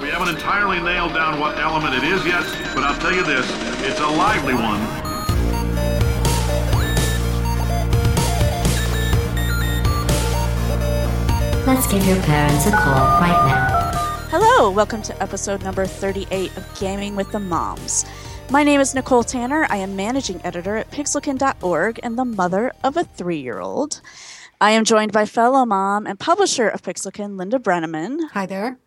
We haven't entirely nailed down what element it is yet, but I'll tell you this it's a lively one. Let's give your parents a call right now. Hello, welcome to episode number 38 of Gaming with the Moms. My name is Nicole Tanner. I am managing editor at pixelkin.org and the mother of a three year old. I am joined by fellow mom and publisher of Pixelkin, Linda Brenneman, Hi there.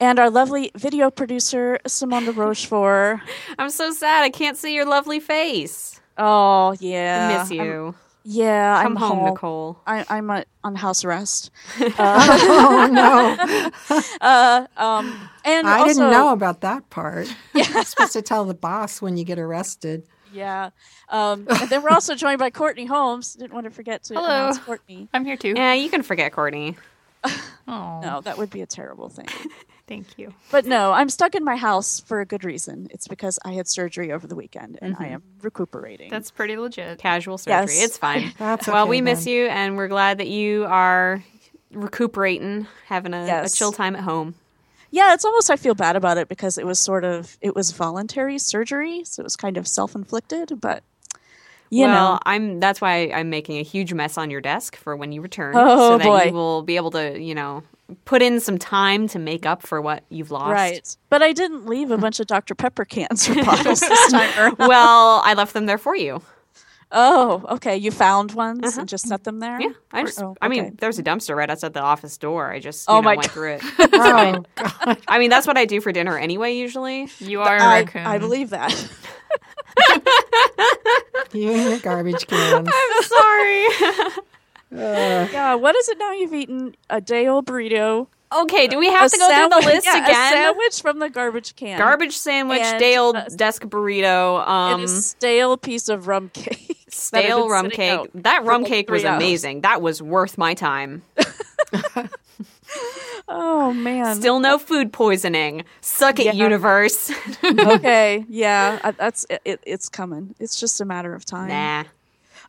And our lovely video producer, Simone de Rochefort. I'm so sad. I can't see your lovely face. Oh, yeah. I miss I'm- you. yeah, Come I'm home, Nicole. I, I'm uh, on house arrest. Oh no, Uh, um, and I also, didn't know about that part. Yeah. You're supposed to tell the boss when you get arrested. Yeah. Um, and then we're also joined by Courtney Holmes. Didn't want to forget to Hello. announce Courtney. I'm here too. Yeah, you can forget Courtney. Oh, No, that would be a terrible thing. Thank you. But no, I'm stuck in my house for a good reason. It's because I had surgery over the weekend and I mm-hmm. am recuperating. That's pretty legit. Casual surgery. Yes. It's fine. That's well, okay we miss then. you, and we're glad that you are recuperating, having a, Yes. a chill time at home. yeah, it's almost I feel bad about it because it was sort of it was voluntary surgery, so it was kind of self-inflicted, but you well, know. I'm. That's why I'm making a huge mess on your desk for when you return, Oh, so that boy. you will be able to, you know, put in some time to make up for what you've lost. Right. But I didn't leave a bunch of Dr. Pepper cans or bottles this time around. well, I left them there for you. Oh, okay. You found ones and just set them there? Uh-huh. Yeah, I just. Oh, I mean, there's a dumpster right outside the office door. I just, you Oh know, my went God. through it. Oh, God. I mean, that's what I do for dinner anyway. Usually, You are a I, raccoon. I believe that. you and your garbage cans. I'm sorry. Yeah, what is it now you've eaten? A day old burrito. okay, do we have a to go through the list yeah, again? A sandwich from the garbage can. Garbage sandwich, And, day old uh, desk burrito, and um, a stale piece of rum cake. stale rum cake. That rum cake was three hours. amazing. That was worth my time. Oh man. Still no food poisoning. Suck it, Yeah. universe. okay. Yeah, that's it, it. It's coming. It's just a matter of time. nah.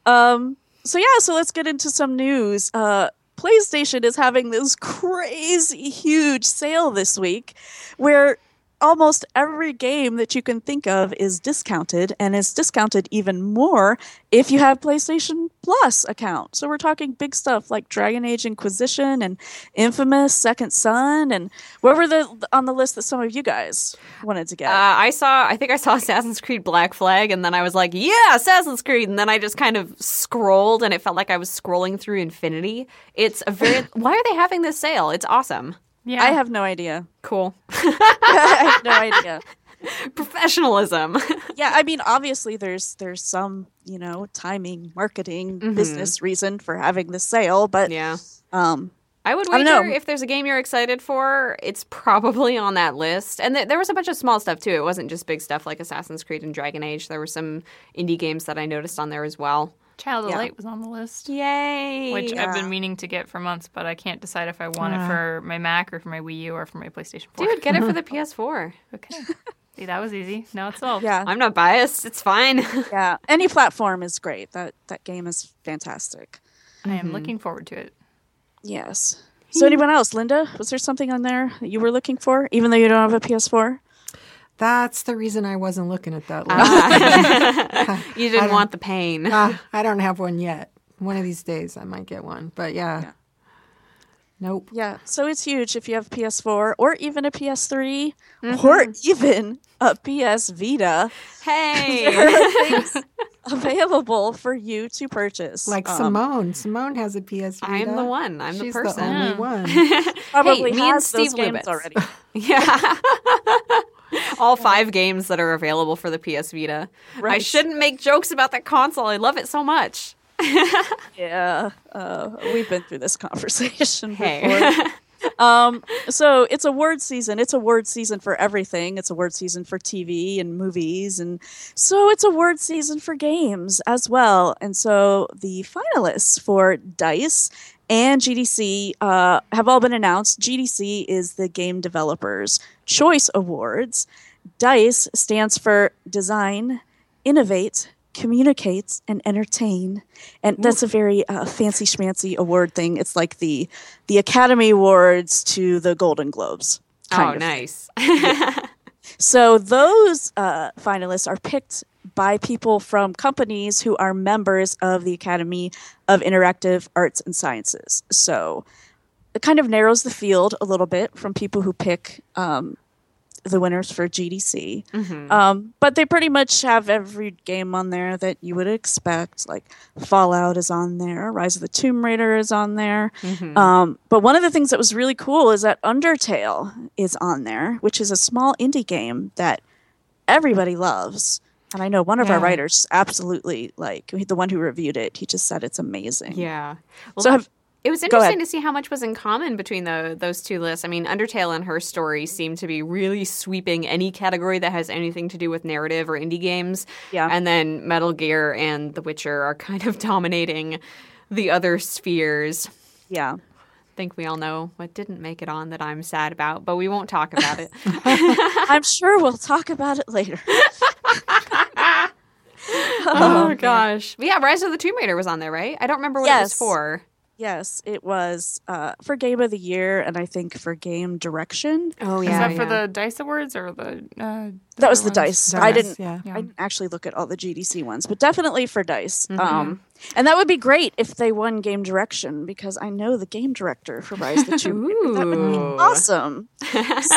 Um. So yeah. So let's get into some news. Uh, PlayStation is having this crazy huge sale this week, where almost every game that you can think of is discounted, and is discounted even more if you have PlayStation Plus account. So we're talking big stuff like Dragon Age Inquisition and Infamous Second Son, and what were the on the list that some of you guys wanted to get? Uh, I saw. I think I saw Assassin's Creed Black Flag, and then I was like, "Yeah, Assassin's Creed." And then I just kind of scrolled, and it felt like I was scrolling through infinity. It's a very. why are they having this sale? It's awesome. Yeah. I have no idea. Cool. I have no idea. Professionalism. Yeah, I mean, obviously, there's there's some you know timing, marketing, business reason for having the sale, but yeah. um, I would I wager if there's a game you're excited for, it's probably on that list. And th- there was a bunch of small stuff too. It wasn't just big stuff like Assassin's Creed and Dragon Age. There were some indie games that I noticed on there as well. Child of Yeah. Light was on the list, Yay! which I've been meaning to get for months, but I can't decide if I want it for my Mac or for my Wii U or for my PlayStation 4. Dude, get it for the PS4. Okay. See, that was easy. Now it's solved. yeah, I'm not biased. It's fine. yeah, any platform is great. That that game is fantastic. I am mm-hmm. looking forward to it. Yes. So, anyone else, Linda? Was there something on there that you were looking for, even though you don't have a PS4? That's the reason I wasn't looking at that list. you didn't want the pain. Ah, I don't have one yet. One of these days I might get one. But yeah. Yeah. Nope. Yeah, so it's huge if you have PS4 or even a PS3 or even a PS Vita. Hey! available for you to purchase. Like Um, Simone. Simone has a PS Vita. I'm the one. I'm the She's person. the only one. probably Hey, me and has those Steve games Lubitz. already. Yeah. All five games that are available for the PS Vita. I shouldn't make jokes about that console. I love it so much. Yeah, uh, we've been through this conversation Hey. before. um, so it's award season. It's award season for everything. It's award season for TV and movies, and so it's award season for games as well. And so the finalists for Dice and GDC uh, have all been announced. GDC is the Game Developers Choice Awards. Dice stands for Design, Innovate, Communicate, and Entertain. And that's a very uh, fancy schmancy award thing. It's like the the Academy Awards to the Golden Globes. oh, of nice. So those uh, finalists are picked by people from companies who are members of the Academy of Interactive Arts and Sciences. So it kind of narrows the field a little bit from people who pick um, the winners for GDC. Um, but they pretty much have every game on there that you would expect. Like Fallout is on there, Rise of the Tomb Raider is on there. Um, but one of the things that was really cool is that Undertale is on there, which is a small indie game that everybody loves. And I know one of our writers absolutely like the one who reviewed it. He just said it's amazing. yeah. Well, So have It was interesting to see how much was in common between the, those two lists. I mean, Undertale and her story seem to be really sweeping any category that has anything to do with narrative or indie games. Yeah. And then Metal Gear and The Witcher are kind of dominating the other spheres. yeah. I think we all know what didn't make it on that I'm sad about, but we won't talk about it. I'm sure we'll talk about it later. Um, oh gosh. Yeah, Rise of the Tomb Raider was on there, right? I don't remember what it was for. Yes, it was uh, for Game of the Year, and I think for Game Direction. Oh yeah, Is that for the Dice Awards or the? Uh, That was the other ones? Dice. I didn't. yeah. I didn't actually look at all the GDC ones, but definitely for Dice. Mm-hmm. Um, and that would be great if they won Game Direction because I know the game director for Rise of the Tomb Raider. That would be Ooh. awesome.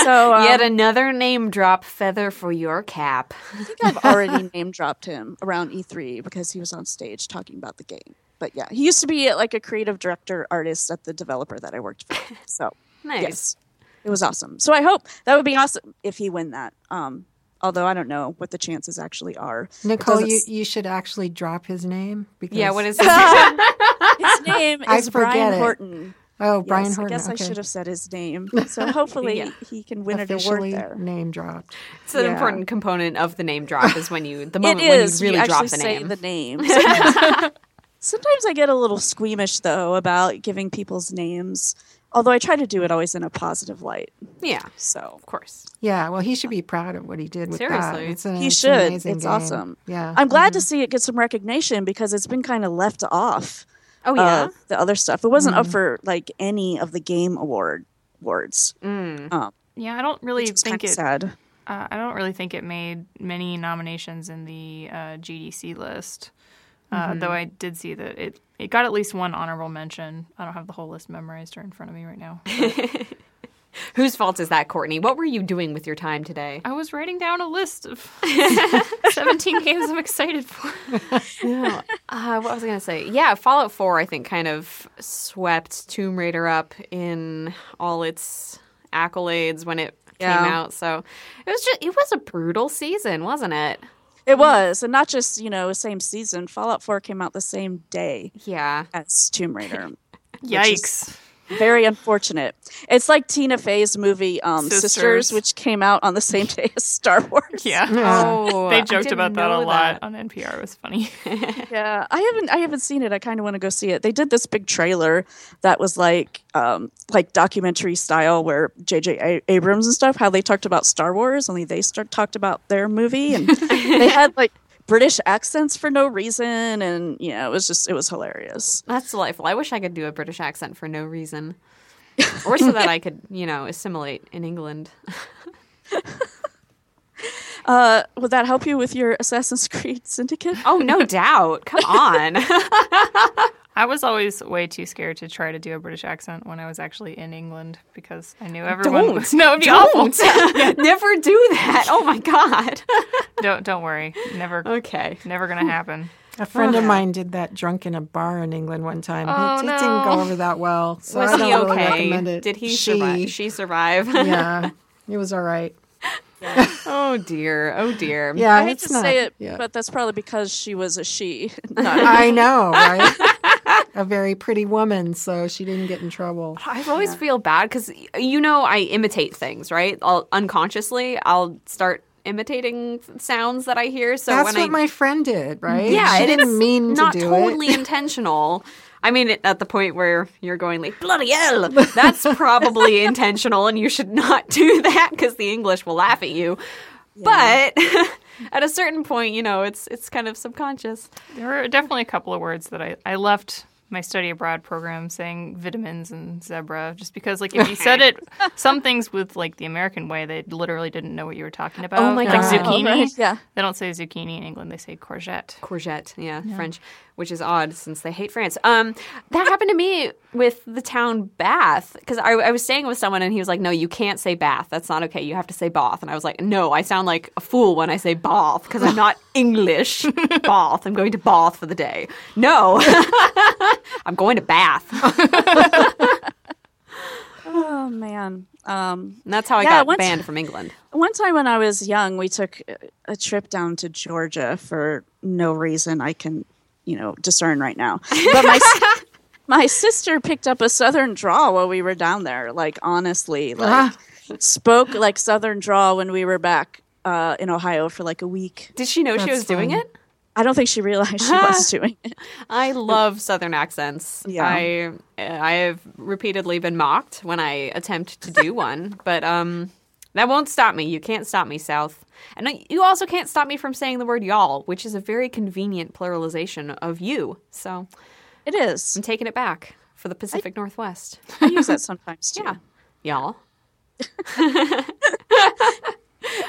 So um, Yet another name drop feather for your cap. I think I've already name dropped him around E3 because he was on stage talking about the game. But yeah, he used to be like a creative director artist at the developer that I worked for. So Nice. yes, it was awesome. So I hope that would be awesome if he win that. Um, although I don't know what the chances actually are. Nicole, you, you should actually drop his name. Because, Yeah, what is his name? his name I is forget Brian it. Horton. Oh, Brian yes, Horton. I guess okay. I should have said his name. So hopefully Yeah. he can win an award there. name dropped. It's an Yeah. important component of the name drop is when you the moment when you you really drop actually the say name. the name. Sometimes, sometimes I get a little squeamish though about giving people's names. Although I try to do it always in a positive light. yeah, So of course. Yeah, well, he should be proud of what he did with that. Seriously. It's an, he it's should. It's game. awesome. Yeah, I'm glad to see it get some recognition because it's been kind of left off. Oh yeah. of the other stuff. It wasn't up for like any of the game award awards. Um, Yeah, I don't really which is think kinda it. sad. Uh, I don't really think it made many nominations in the uh, GDC list. Uh, Though I did see that it it got at least one honorable mention. I don't have the whole list memorized or in front of me right now. Whose fault is that, Courtney? What were you doing with your time today? I was writing down a list of 17 games I'm excited for. Uh, what was I going to say? Yeah, Fallout 4, I think, kind of swept Tomb Raider up in all its accolades when it Yeah. came out. So it was just, it was a brutal season, wasn't it? It mm-hmm. was, and not just you know same season. Fallout Four came out the same day Yeah. as Tomb Raider. Yikes. Very unfortunate. It's like Tina Fey's movie um, Sisters. Sisters. which came out on the same day as Star Wars. Yeah. Oh, They joked about that a lot that. on NPR. It was funny. Yeah, I haven't I haven't seen it. I kind of want to go see it. They did this big trailer that was like um like documentary style where JJ A- Abrams and stuff how they talked about Star Wars only they start talked about their movie and they had like British accents for no reason and yeah, it was just it was hilarious. That's delightful. I wish I could do a British accent for no reason. or so that I could, you know, assimilate in England. Uh would that help you with your Assassin's Creed Syndicate? Oh, no doubt. Come on. I was always way too scared to try to do a British accent when I was actually in England because I knew everyone. Don't. Was, no, it'd be. Don't. Never do that. Oh my god. don't don't worry. Never Okay. never gonna happen. A friend of mine did that drunk in a bar in England one time. Oh, it, it didn't go over that well. So Was I don't he really okay? recommend it. Did he she, survive? She survive. yeah, it was all right. oh dear. Oh dear. Yeah, I hate to not, say it, yeah. but that's probably because she was a she. Not I know, right? A very pretty woman, so she didn't get in trouble. I always feel bad because you know I imitate things, right? I'll unconsciously I'll start imitating sounds that I hear. So That's when what I my friend did, right? yeah, she and didn't it's mean to not do totally it. intentional. I mean, at the point where you're going like bloody hell, that's probably intentional, and you should not do that because the English will laugh at you. But at a certain point, you know, it's it's kind of subconscious. There were definitely a couple of words that I, I left my study abroad program saying vitamins and zebra, just because like if you said it, some things with like the American way, they literally didn't know what you were talking oh about. Oh my like God. zucchini. right, yeah. They don't say zucchini in England; they say courgette. courgette yeah, french which is odd since they hate france. Um that happened to me with the town bath because I, I was staying with someone and he was like no you can't say bath. That's not okay. You have to say bath. And i was like no i sound like a fool when i say bath because i'm not english. Bath. I'm going to bath for the day. No. I'm going to bath. Oh man. Um, and that's how i Yeah, got once- banned from england. one time when I was young, we took a- a trip down to Georgia for no reason I can, you know, discern right now. But my my sister picked up a Southern draw while we were down there. Like honestly, like spoke like Southern draw when we were back uh, in Ohio for like a week. did she know she That's was doing it I don't think she realized she was doing it. I love Southern accents. Yeah. I I have repeatedly been mocked when I attempt to do one, but um, that won't stop me. You can't stop me, South. And you also can't stop me from saying the word y'all, which is a very convenient pluralization of you. So It is. I'm taking it back for the Pacific Northwest. I use that sometimes too. Yeah. Y'all.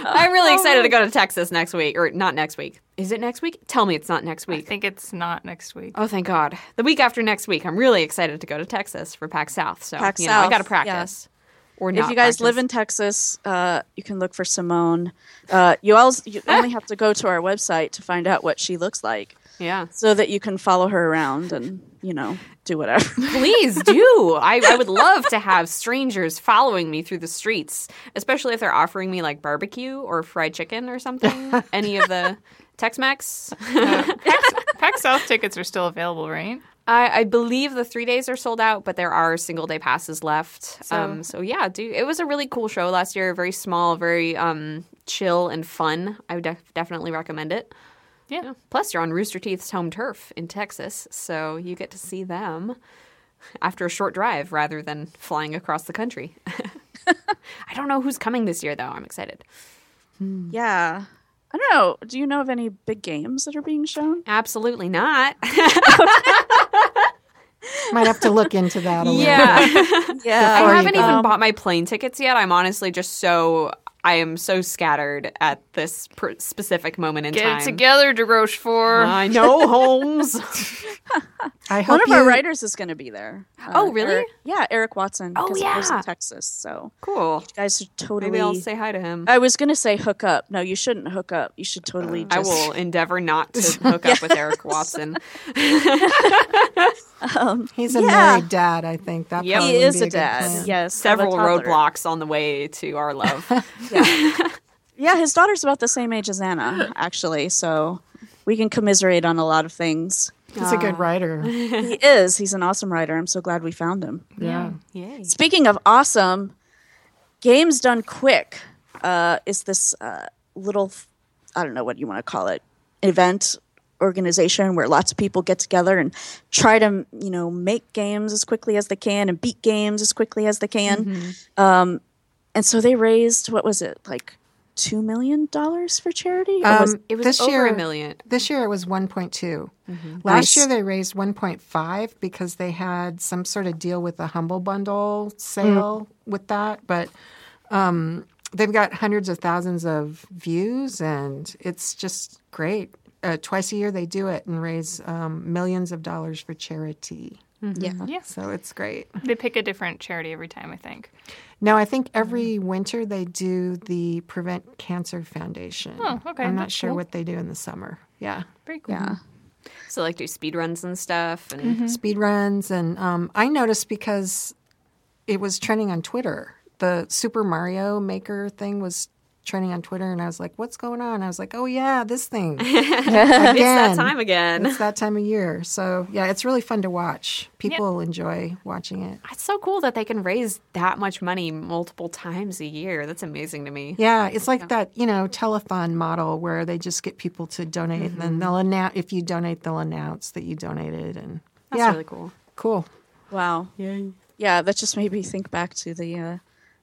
I'm really excited to go oh. to Texas next week, or not next week. Is it next week? Tell me it's not next week. I think it's not next week. Oh, thank God. The week after next week, I'm really excited to go to Texas for PAX South. So, PAX you know, I South, got to yeah. Practice. Or If you guys practice. live in Texas, uh, you can look for Simone. Uh, you, also, you only have to go to our website to find out what she looks like, Yeah. so that you can follow her around and you know do whatever. Please do. I, I would love to have strangers following me through the streets, especially if they're offering me like barbecue or fried chicken or something. Any of the Tex Mex. PAX South tickets are still available, right? I, I believe the three days are sold out, but there are single day passes left. So, um, so yeah, dude, it was a really cool show last year. Very small, very um, chill and fun. I would def- definitely recommend it. Yeah. Plus, you're on Rooster Teeth's home turf in Texas, so you get to see them after a short drive rather than flying across the country. I don't know who's coming this year, though. I'm excited. yeah, I don't know. Do you know of any big games that are being shown? Absolutely not. Might have to look into that a little yeah. bit. Yeah, I haven't even bought my plane tickets yet. I'm honestly just so I am so scattered at this pr- specific moment in Get time. it together, De Rochefort. I know, Holmes. I hope one of you, our writers is going to be there. Uh, Oh, really? Eric- yeah, Eric Watson. Oh, 'cause he lives yeah. in Texas. So cool. you guys should totally. Maybe I'll say hi to him. I was going to say hook up. No, you shouldn't hook up. You should totally. Just, I will endeavor not to hook up with Eric Watson. He's a Yeah. married dad, I think. That Yep. He is be a dad. plan. Yes, Several roadblocks on the way to our love. Yeah, his daughter's about the same age as Anna, actually. So we can commiserate on a lot of things. He's a good writer. He is. He's an awesome writer. I'm so glad we found him. Yeah. Yay. Speaking of awesome, Games Done Quick uh, is this uh, little, I don't know what you want to call it, event organization where lots of people get together and try to, you know, make games as quickly as they can and beat games as quickly as they can. Um, and so they raised, what was it, like $2 million for charity? Or was- Um, It was this over year, a million. This year it was 1.2. Last Nice. year they raised 1.5 because they had some sort of deal with the Humble Bundle sale with that. But um, they've got hundreds of thousands of views and it's just great. Uh, twice a year they do it and raise um, millions of dollars for charity. Yeah. Yeah. So it's great. They pick a different charity every time, I think. No, I think every winter they do the Prevent Cancer Foundation. Oh, okay, I'm not that's sure cool. what they do in the summer. Yeah. Very cool. Yeah. So like do speed runs and stuff and speed runs and um, i noticed because it was trending on twitter the super mario maker thing was trending on twitter and i was like what's going on? I was like oh yeah this thing. It's that time again. it's that time of year. So yeah it's really fun to watch. People enjoy watching it. It's so cool that they can raise that much money multiple times a year. That's amazing to me. yeah it's like that you know telethon model where they just get people to donate and then they'll announce if you donate they'll announce that you donated and That's yeah. really cool. cool. Wow. Yeah, that just made me think back to the uh,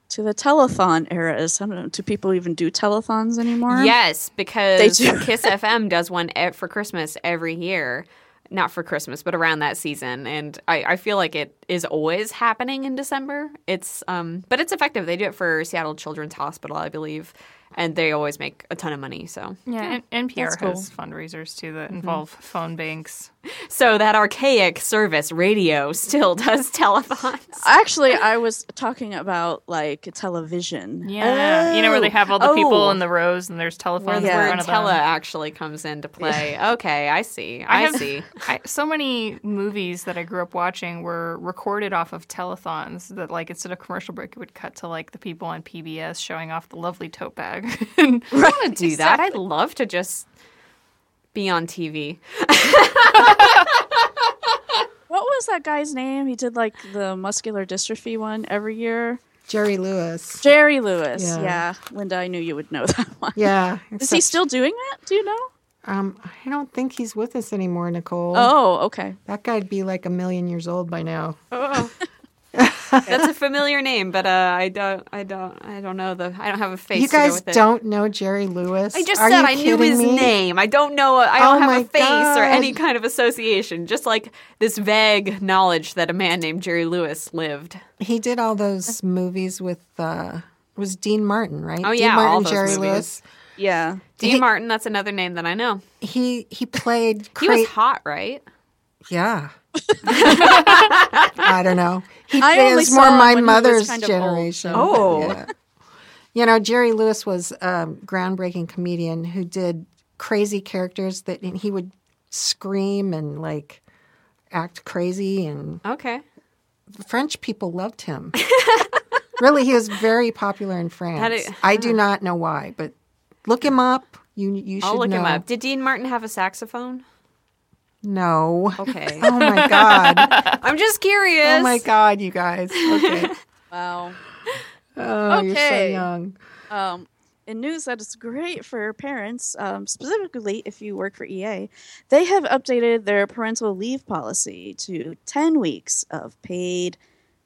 to the telethon eras. I don't know. Do people even do telethons anymore? Yes, because They do. Kiss FM does one for Christmas every year. not for Christmas, but around that season. And I, I feel like it is always happening in December. It's um, but it's effective. They do it for Seattle Children's Hospital, I believe, and they always make a ton of money. So Yeah, and NPR That's cool. has fundraisers too that involve phone banks. So that archaic service radio still does telethons. Actually, I was talking about like television. Yeah, you know where they have all the Oh. people in the rows and there's telephones Where in Yeah. front of them. Tele actually comes into play. Okay, I see. I, have- see. I, so many movies that I grew up watching were recorded off of telethons that like instead of commercial break it would cut to like the people on PBS showing off the lovely tote bag. And I want to do that. I'd love to just be on TV. What was that guy's name? He did like the muscular dystrophy one every year. Jerry Lewis. Jerry Lewis. Yeah. Yeah. Linda, I knew you would know that one. Yeah. Is he still doing that? Do you know? Um, I don't think he's with us anymore, Nicole. Oh, okay. That guy'd be like a million years old by now. That's a familiar name, but uh, I don't, I don't, I don't know the. I don't have a face. You guys don't know Jerry Lewis? I just Are said I knew his me? name. I don't know. I Oh don't have a face or any kind of association. Just like this vague knowledge that a man named Jerry Lewis lived. He did all those movies with uh was Dean Martin, right? Oh, Dean yeah, Martin, all those Jerry movies. Lewis. Yeah. Dean He- Martin. That's another name that I know. He he played He was hot, right? Yeah. I don't know. He I it more my when he was mother's kind of old, generation. so- Oh. Yeah. You know, Jerry Lewis was a groundbreaking comedian who did crazy characters that and he would scream and like act crazy and Okay. French people loved him. really, he was very popular in France. That is- I do not know why, but look him up. You you should I'll look know. him up. Did Dean Martin have a saxophone? No. Okay. Oh my god. I'm just curious. Oh my god, you guys. Okay. Wow. Oh, you're so Okay. young. Um, in news that is great for parents, um, specifically if you work for EA, they have updated their parental leave policy to 10 weeks of paid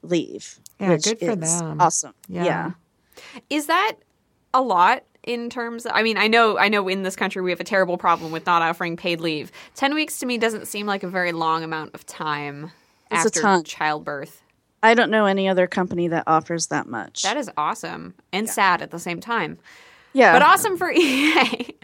leave. Yeah, which good for is them. Awesome. Yeah. yeah. Is that a lot in terms of, I mean, I know I know in this country we have a terrible problem with not offering paid leave. 10 weeks to me doesn't seem like a very long amount of time It's a after ton. childbirth. I don't know any other company that offers that much. That is awesome and sad at the same time. yeah. But awesome for EA.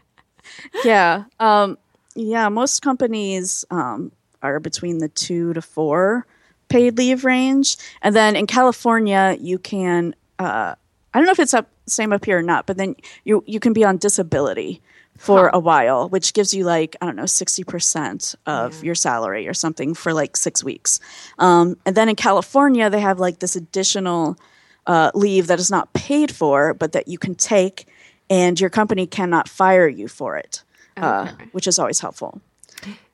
yeah. Um, yeah. Most companies um, are between the two to four paid leave range, and then in California, you can. Uh, I don't know if it's up same up here or not, but then you you can be on disability for a while, which gives you like I don't know sixty percent of your salary or something for like six weeks. Um, and then in California, they have like this additional uh, leave that is not paid for, but that you can take, and your company cannot fire you for it, uh, which is always helpful.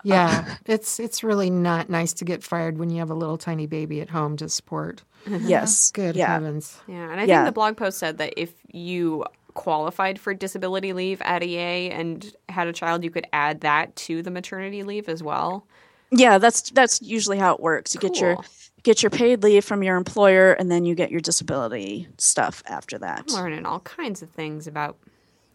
Yeah. it's it's really not nice to get fired when you have a little tiny baby at home to support. Uh-huh. Yes. Good Yeah. heavens. Yeah, and I Yeah. think the blog post said that if you qualified for disability leave at EA and had a child, you could add that to the maternity leave as well. Yeah, that's that's usually how it works. You get your get your paid leave from your employer, and then you get your disability stuff after that. learning all kinds of things about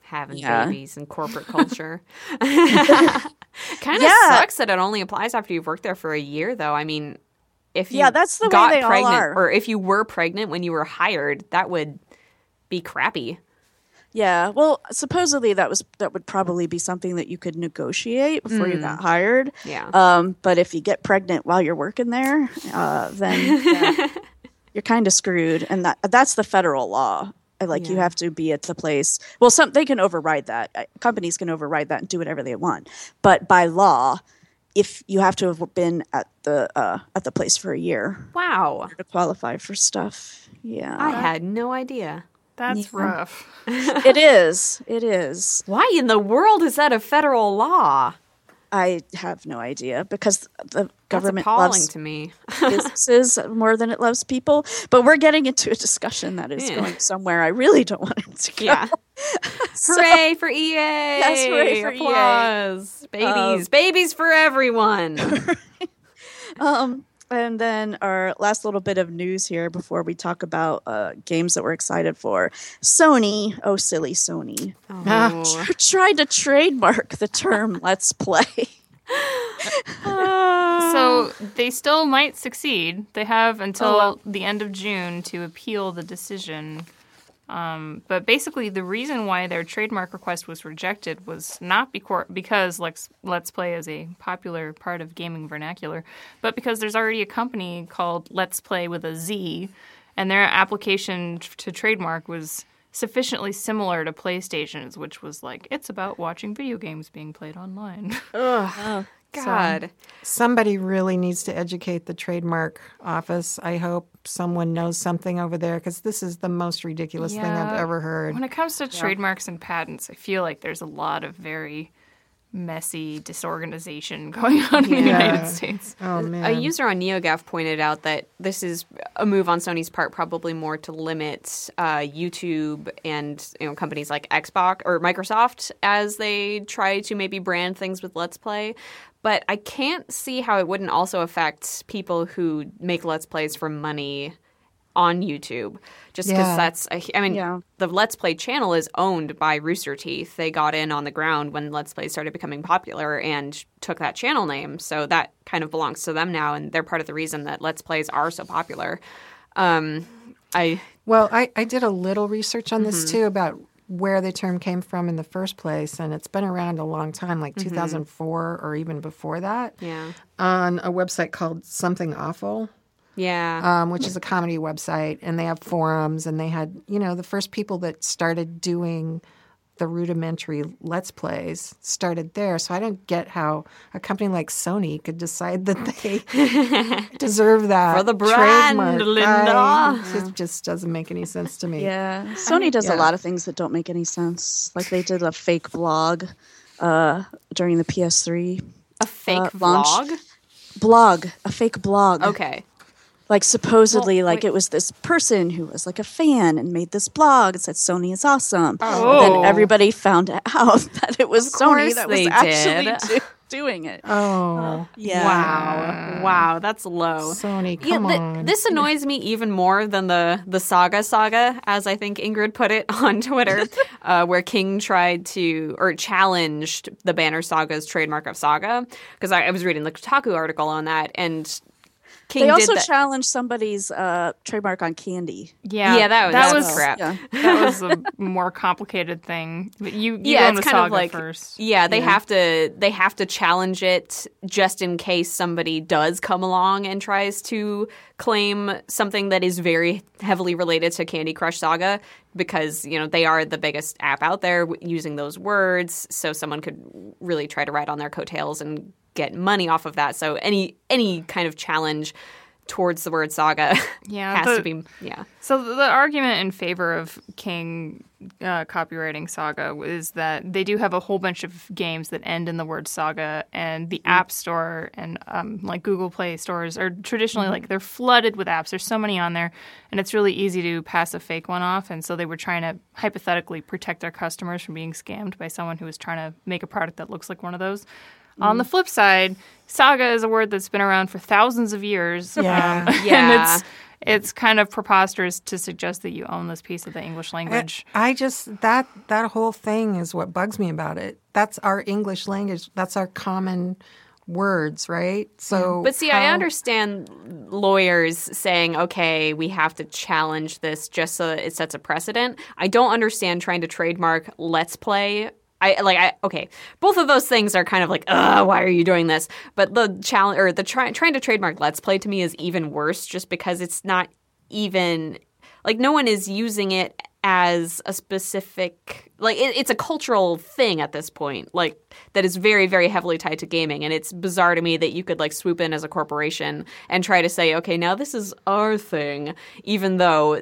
having Yeah. babies and corporate culture. kind of Yeah. sucks that it only applies after you've worked there for a year, though. I mean, if you Yeah, that's the way got they all pregnant, are. or if you were pregnant when you were hired, that would be crappy. Yeah, well, supposedly that was that would probably be something that you could negotiate before you Mm. got hired. Yeah. Um, but if you get pregnant while you're working there, uh, then yeah, you're kind of screwed, and that that's the federal law. Uh, Like you have to be at the place. Well, some they can override that. Uh, Companies can override that and do whatever they want. But by law, if you have to have been at the uh, at the place for a year wow, to qualify for stuff, yeah, I had no idea. That's Yeah. rough. it is. It is. Why in the world is that a federal law? I have no idea because the That's government appalling loves to me. businesses more than it loves people. But we're getting into a discussion that is Yeah. going somewhere I really don't want it to go. Yeah. Hooray for EA! Yes, hooray for EA. Applause. Babies, babies for everyone. Um, and then our last little bit of news here before we talk about uh, games that we're excited for. Sony, oh silly Sony, Oh. tried to trademark the term "Let's Play." so they still might succeed. They have until the end of June to appeal the decision. Um, but basically, the reason why their trademark request was rejected was not becor- because Let's, Let's Play is a popular part of gaming vernacular, but because there's already a company called Let's Play with a Z, and their application to trademark was sufficiently similar to PlayStation's, which was like, it's about watching video games being played online. God. Somebody really needs to educate the trademark office. I hope someone knows something over there because this is the most ridiculous thing I've ever heard. When it comes to trademarks and patents, I feel like there's a lot of very messy disorganization going on in the United States. Oh man. A user on NeoGAF pointed out that this is a move on Sony's part, probably more to limit uh, YouTube and you know companies like Xbox or Microsoft as they try to maybe brand things with Let's Play. But I can't see how it wouldn't also affect people who make Let's Plays for money on YouTube, just because Yeah. that's. A, I mean, Yeah. the Let's Play channel is owned by Rooster Teeth. They got in on the ground when Let's Play started becoming popular and took that channel name. So that kind of belongs to them now, and they're part of the reason that Let's Plays are so popular. Um, I Well, I, I did a little research on Mm-hmm. this too about where the term came from in the first place, and it's been around a long time, like 2004 or even before that, Mm-hmm. yeah on a website called Something Awful. yeah um, which is a comedy website, and they have forums, and they had you know the first people that started doing the rudimentary let's plays started there. So I don't get how a company like Sony could decide that they deserve that For the brand, trademark. Linda. I- it just doesn't make any sense to me. Yeah, Sony does Yeah. a lot of things that don't make any sense. Like they did a fake blog uh, during the PS3 a fake uh, launch. vlog. blog, a fake blog. Okay, Like supposedly, Well, like it was this person who was like a fan and made this blog and said Sony is awesome. Oh. But then everybody found out that it was Sony that was actually do- doing it. Oh, Yeah. wow, wow, that's low. Sony, Yeah, come th- on. this annoys me even more than the the saga saga, as I think Ingrid put it on Twitter, uh, where King tried to or challenged the Banner Saga's trademark of saga. Because I, I was reading the Kotaku article on that, and King They also that. challenged somebody's uh, trademark on candy. Yeah, Yeah, that was- that that was was crap. Yeah. that was a more complicated thing. But you, you yeah, go it's into kind of like first. yeah, they have to they have to challenge it just in case somebody does come along and tries to claim something that is very heavily related to Candy Crush Saga because you know they are the biggest app out there using those words, so someone could really try to ride on their coattails and get money off of that. So any any kind of challenge towards the word saga Yeah, has the- to be yeah. So the, argument in favor of King uh, copyrighting Saga is that they do have a whole bunch of games that end in the word Saga, and the App Store and um, like Google Play stores are traditionally like they're flooded with apps. There's so many on there, and it's really easy to pass a fake one off. And so they were trying to hypothetically protect their customers from being scammed by someone who was trying to make a product that looks like one of those. On the flip side, saga is a word that's been around for thousands of years. Yeah. Um, Yeah. and it's it's kind of preposterous to suggest that you own this piece of the English language. I just that that whole thing is what bugs me about it. That's our English language. That's our common words, right? So, But see, I understand lawyers saying, okay, we have to challenge this just so that it sets a precedent. I don't understand trying to trademark let's play. I like I okay. Both of those things are kind of like, uh, why are you doing this? But the challenge or the try, trying to trademark let's play to me is even worse just because it's not even like no one is using it as a specific like it, it's a cultural thing at this point like that is very very heavily tied to gaming and it's bizarre to me that you could like swoop in as a corporation and try to say okay now this is our thing even though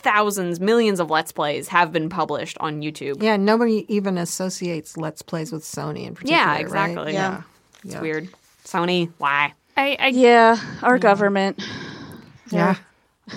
thousands millions of let's plays have been published on youtube Yeah, nobody even associates Let's Plays with Sony in particular. Yeah, right? exactly. Yeah. it's Yeah. weird sony why I, I, Yeah, our government. Yeah.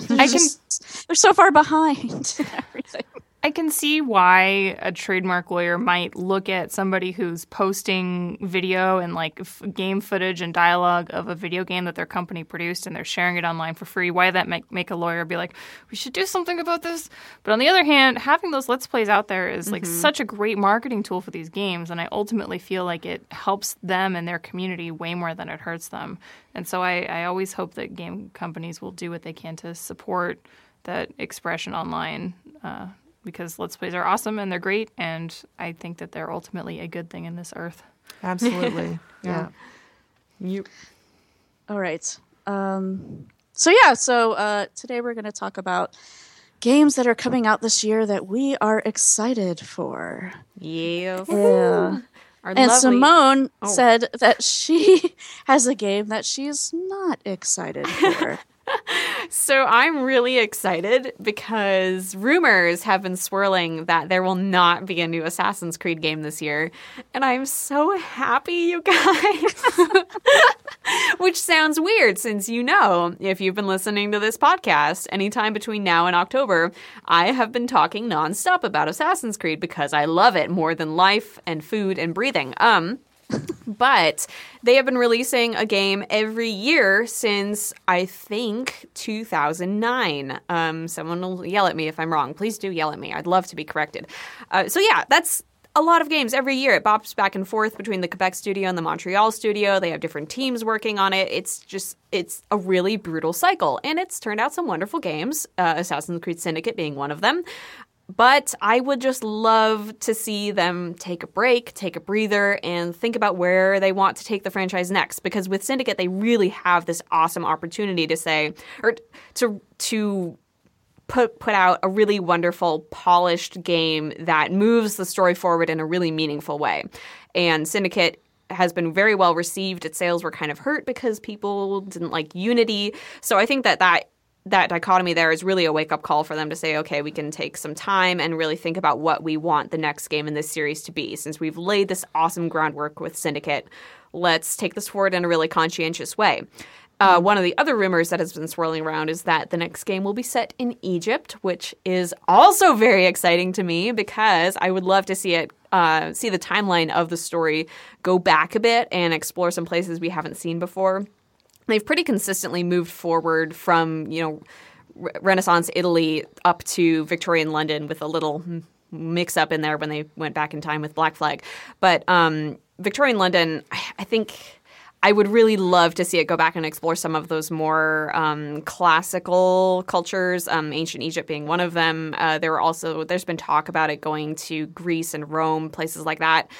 They're, I just, they're so far behind everything. I can see why a trademark lawyer might look at somebody who's posting video and like f- game footage and dialogue of a video game that their company produced and they're sharing it online for free. Why that make make a lawyer be like, we should do something about this? But on the other hand, having those let's plays out there is like such a great marketing tool for these games, and I ultimately feel like it helps them and their community way more than it hurts them. And so I, I always hope that game companies will do what they can to support that expression online. Uh, because Let's Plays are awesome and they're great, and I think that they're ultimately a good thing in this earth. Absolutely. yeah. You. All right. Um, so yeah, so uh, today we're going to talk about games that are coming out this year that we are excited for. Yeah. Yeah. Our And lovely- Simone Oh. said that she has a game that she's not excited for. So I'm really excited because rumors have been swirling that there will not be a new Assassin's Creed game this year. And I'm so happy, you guys. Which sounds weird since you know, if you've been listening to this podcast, anytime between now and October, I have been talking nonstop about Assassin's Creed because I love it more than life and food and breathing. Um, but they have been releasing a game every year since I think 2009. Um, someone will yell at me if I'm wrong. Please do yell at me. I'd love to be corrected. Uh, so yeah, that's a lot of games every year. It bops back and forth between the Quebec studio and the Montreal studio. They have different teams working on it. It's just it's a really brutal cycle, and it's turned out some wonderful games. Uh, Assassin's Creed Syndicate being one of them. But I would just love to see them take a break, take a breather, and think about where they want to take the franchise next. Because with Syndicate, they really have this awesome opportunity to say, or to to put put out a really wonderful, polished game that moves the story forward in a really meaningful way. And Syndicate has been very well received. Its sales were kind of hurt because people didn't like Unity. So I think that that that dichotomy there is really a wake up call for them to say, okay, we can take some time and really think about what we want the next game in this series to be. Since we've laid this awesome groundwork with Syndicate, let's take this forward in a really conscientious way. Uh, one of the other rumors that has been swirling around is that the next game will be set in Egypt, which is also very exciting to me because I would love to see it, uh, see the timeline of the story go back a bit and explore some places we haven't seen before they've pretty consistently moved forward from you know Re- Renaissance Italy up to Victorian London with a little mix up in there when they went back in time with Black Flag. But um, Victorian London, I, think. I would really love to see it go back and explore some of those more um, classical cultures, um, ancient Egypt being one of them. Uh, there were also there's been talk about it going to Greece and Rome, places like that,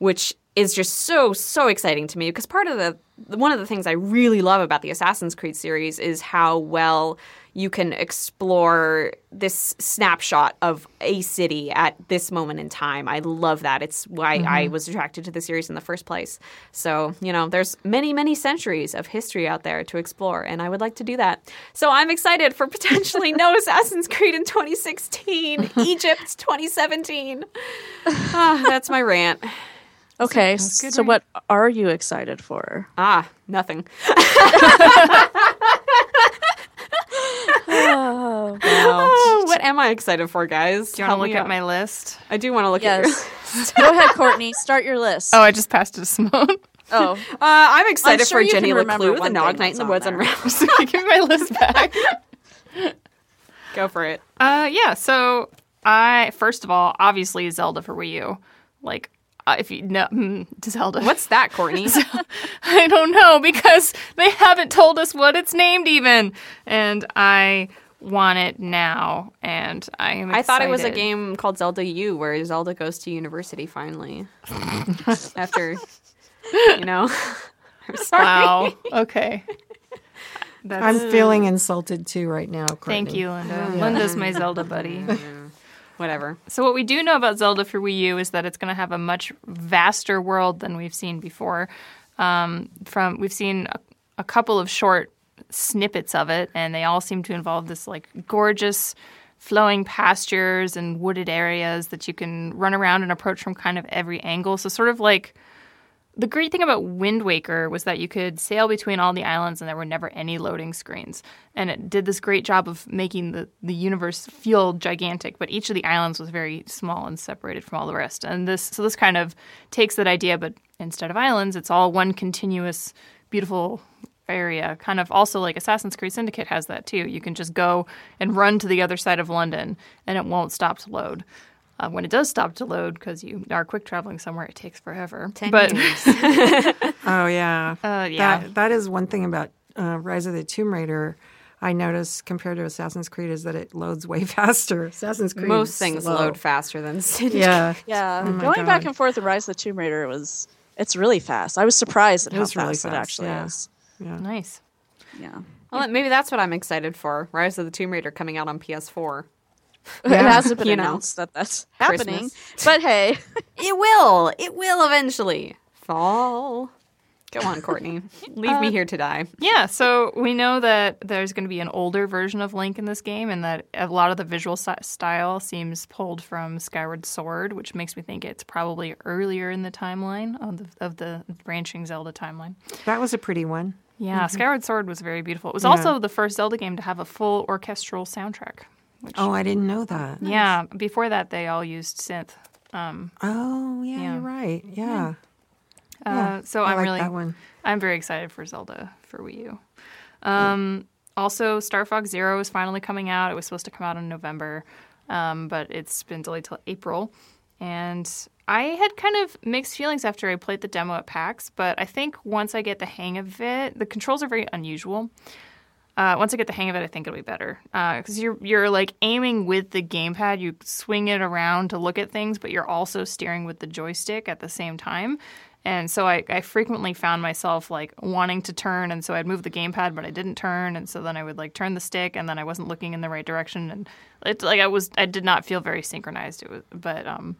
which is just so so exciting to me because part of the one of the things I really love about the Assassin's Creed series is how well you can explore this snapshot of a city at this moment in time. I love that. It's why I was attracted to the series in the first place. So, you know, there's many, many centuries of history out there to explore, and I would like to do that. So I'm excited for potentially no Assassin's Creed in 2016, Egypt 2017. Ah, that's my rant. Okay, so what are you excited for? Ah, nothing. Oh, Oh, what am I excited for, guys? Do you want to look at my list? I do want to look at your. yes. Go ahead, Courtney. Start your list. Oh, I just passed it to Simone. Oh, Uh, I'm excited sure for Jenny remember LeClue, the one Nog thing Night in the that's Woods on Unraveled. So give me my list back. Go for it. Uh, yeah. So I first of all, obviously Zelda for Wii U. Like, if you know mm, Zelda, What's that, Courtney? I don't know because they haven't told us what it's named even, and I want it now, and I am. I thought it was a game called Zelda U, where Zelda goes to university finally. After, you know. I'm sorry. Wow. Okay. That's, I'm feeling insulted too right now. Courtney. Thank you, Linda. Linda's my Zelda buddy. Whatever. So what we do know about Zelda for Wii U is that it's going to have a much vaster world than we've seen before. Um, from we've seen a, a couple of short snippets of it, and they all seem to involve this like gorgeous flowing pastures and wooded areas that you can run around and approach from kind of every angle. So sort of like the great thing about Wind Waker was that you could sail between all the islands and there were never any loading screens. And it did this great job of making the, the universe feel gigantic, but each of the islands was very small and separated from all the rest. And this so this kind of takes that idea, but instead of islands, it's all one continuous, beautiful area. Kind of also like Assassin's Creed Syndicate has that too. You can just go and run to the other side of London and it won't stop to load. Uh, when it does stop to load, because you are quick traveling somewhere, it takes forever. Ten but years. Oh yeah, Uh, yeah. That, that is one thing about uh, Rise of the Tomb Raider. I noticed compared to Assassin's Creed is that it loads way faster. Assassin's Creed Most things slow. load faster than Syndicate. Yeah, Yeah, Oh my going back and forth in Rise of the Tomb Raider was it's really fast. I was surprised at It how was really fast, it fast, actually yeah. is. nice. Yeah, Well, maybe that's what I'm excited for. Rise of the Tomb Raider coming out on PS4. it hasn't been You know. announced that that's happening, Christmas. but hey, It will. It will eventually. Fall. Go on, Courtney. Leave me uh, here to die. Yeah, so we know that there's going to be an older version of Link in this game, and that a lot of the visual style seems pulled from Skyward Sword, which makes me think it's probably earlier in the timeline of the, of the branching Zelda timeline. that was a pretty one. Yeah, mm-hmm. Skyward Sword was very beautiful. It was Yeah. also the first Zelda game to have a full orchestral soundtrack. Which, Oh, I didn't know that. yeah, before that they all used synth. Um, Oh, yeah, Yeah. you're right. Yeah, uh, so I I'm like really. I'm very excited for Zelda for Wii U. Um, also, Star Fox Zero is finally coming out. It was supposed to come out in November, um, but it's been delayed till April. And I had kind of mixed feelings after I played the demo at PAX, but I think once I get the hang of it, the controls are very unusual. Uh, once I get the hang of it, I think it'll be better because you're you're like aiming with the gamepad. You swing it around to look at things, but you're also steering with the joystick at the same time. And so I, I frequently found myself like wanting to turn, and so I'd move the gamepad, but I didn't turn, and so then I would like turn the stick, and then I wasn't looking in the right direction, and it's like I was I did not feel very synchronized. It was, but um,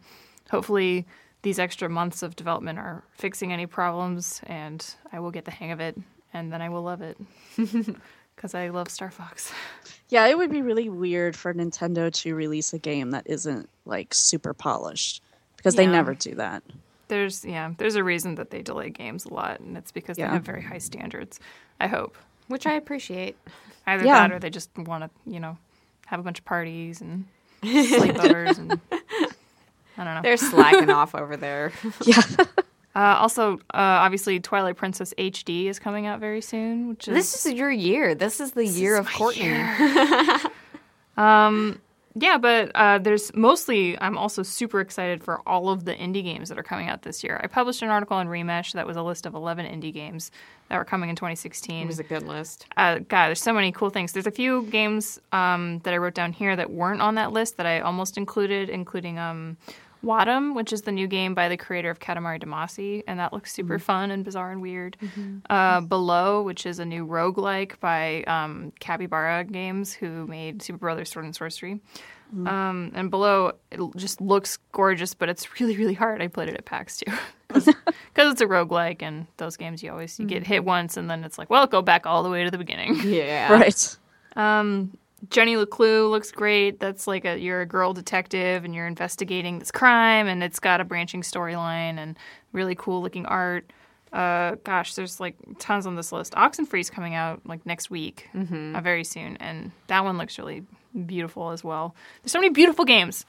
hopefully these extra months of development are fixing any problems, and I will get the hang of it, and then I will love it because I love Star Fox. yeah, it would be really weird for Nintendo to release a game that isn't like super polished because they never do that. There's yeah, there's a reason that they delay games a lot, and it's because Yeah. they have very high standards. I hope Which I appreciate. either Yeah. that or they just want to you know have a bunch of parties and sleepovers and I don't know. They're slacking off over there. Yeah, Uh, also, uh, obviously, Twilight Princess HD is coming out very soon, which is This is your year. This is the year of Courtney. Yeah, but uh, there's mostly, I'm also super excited for all of the indie games that are coming out this year. I published an article on Remesh that was a list of 11 indie games that were coming in 2016. It was a good list. uh, God, there's so many cool things. There's a few games um, that I wrote down here that weren't on that list that I almost included, including um, Wattam, which is the new game by the creator of Katamari Damacy, and that looks super fun and bizarre and weird. Uh, Below, which is a new roguelike by um, Capybara Games, who made Super Brothers Sword and Sorcery. Um, and Below, it just looks gorgeous, but it's really, really hard. I played it at PAX too. Because it's a roguelike, and those games you always you get hit once, and then it's like, well, go back all the way to the beginning. Yeah. right. Jenny LeClue looks great. That's like a you're a girl detective and you're investigating this crime, and it's got a branching storyline and really cool looking art. Uh, gosh, there's like tons on this list. Oxenfree's coming out like next week, uh, very soon, and that one looks really beautiful as well. There's so many beautiful games.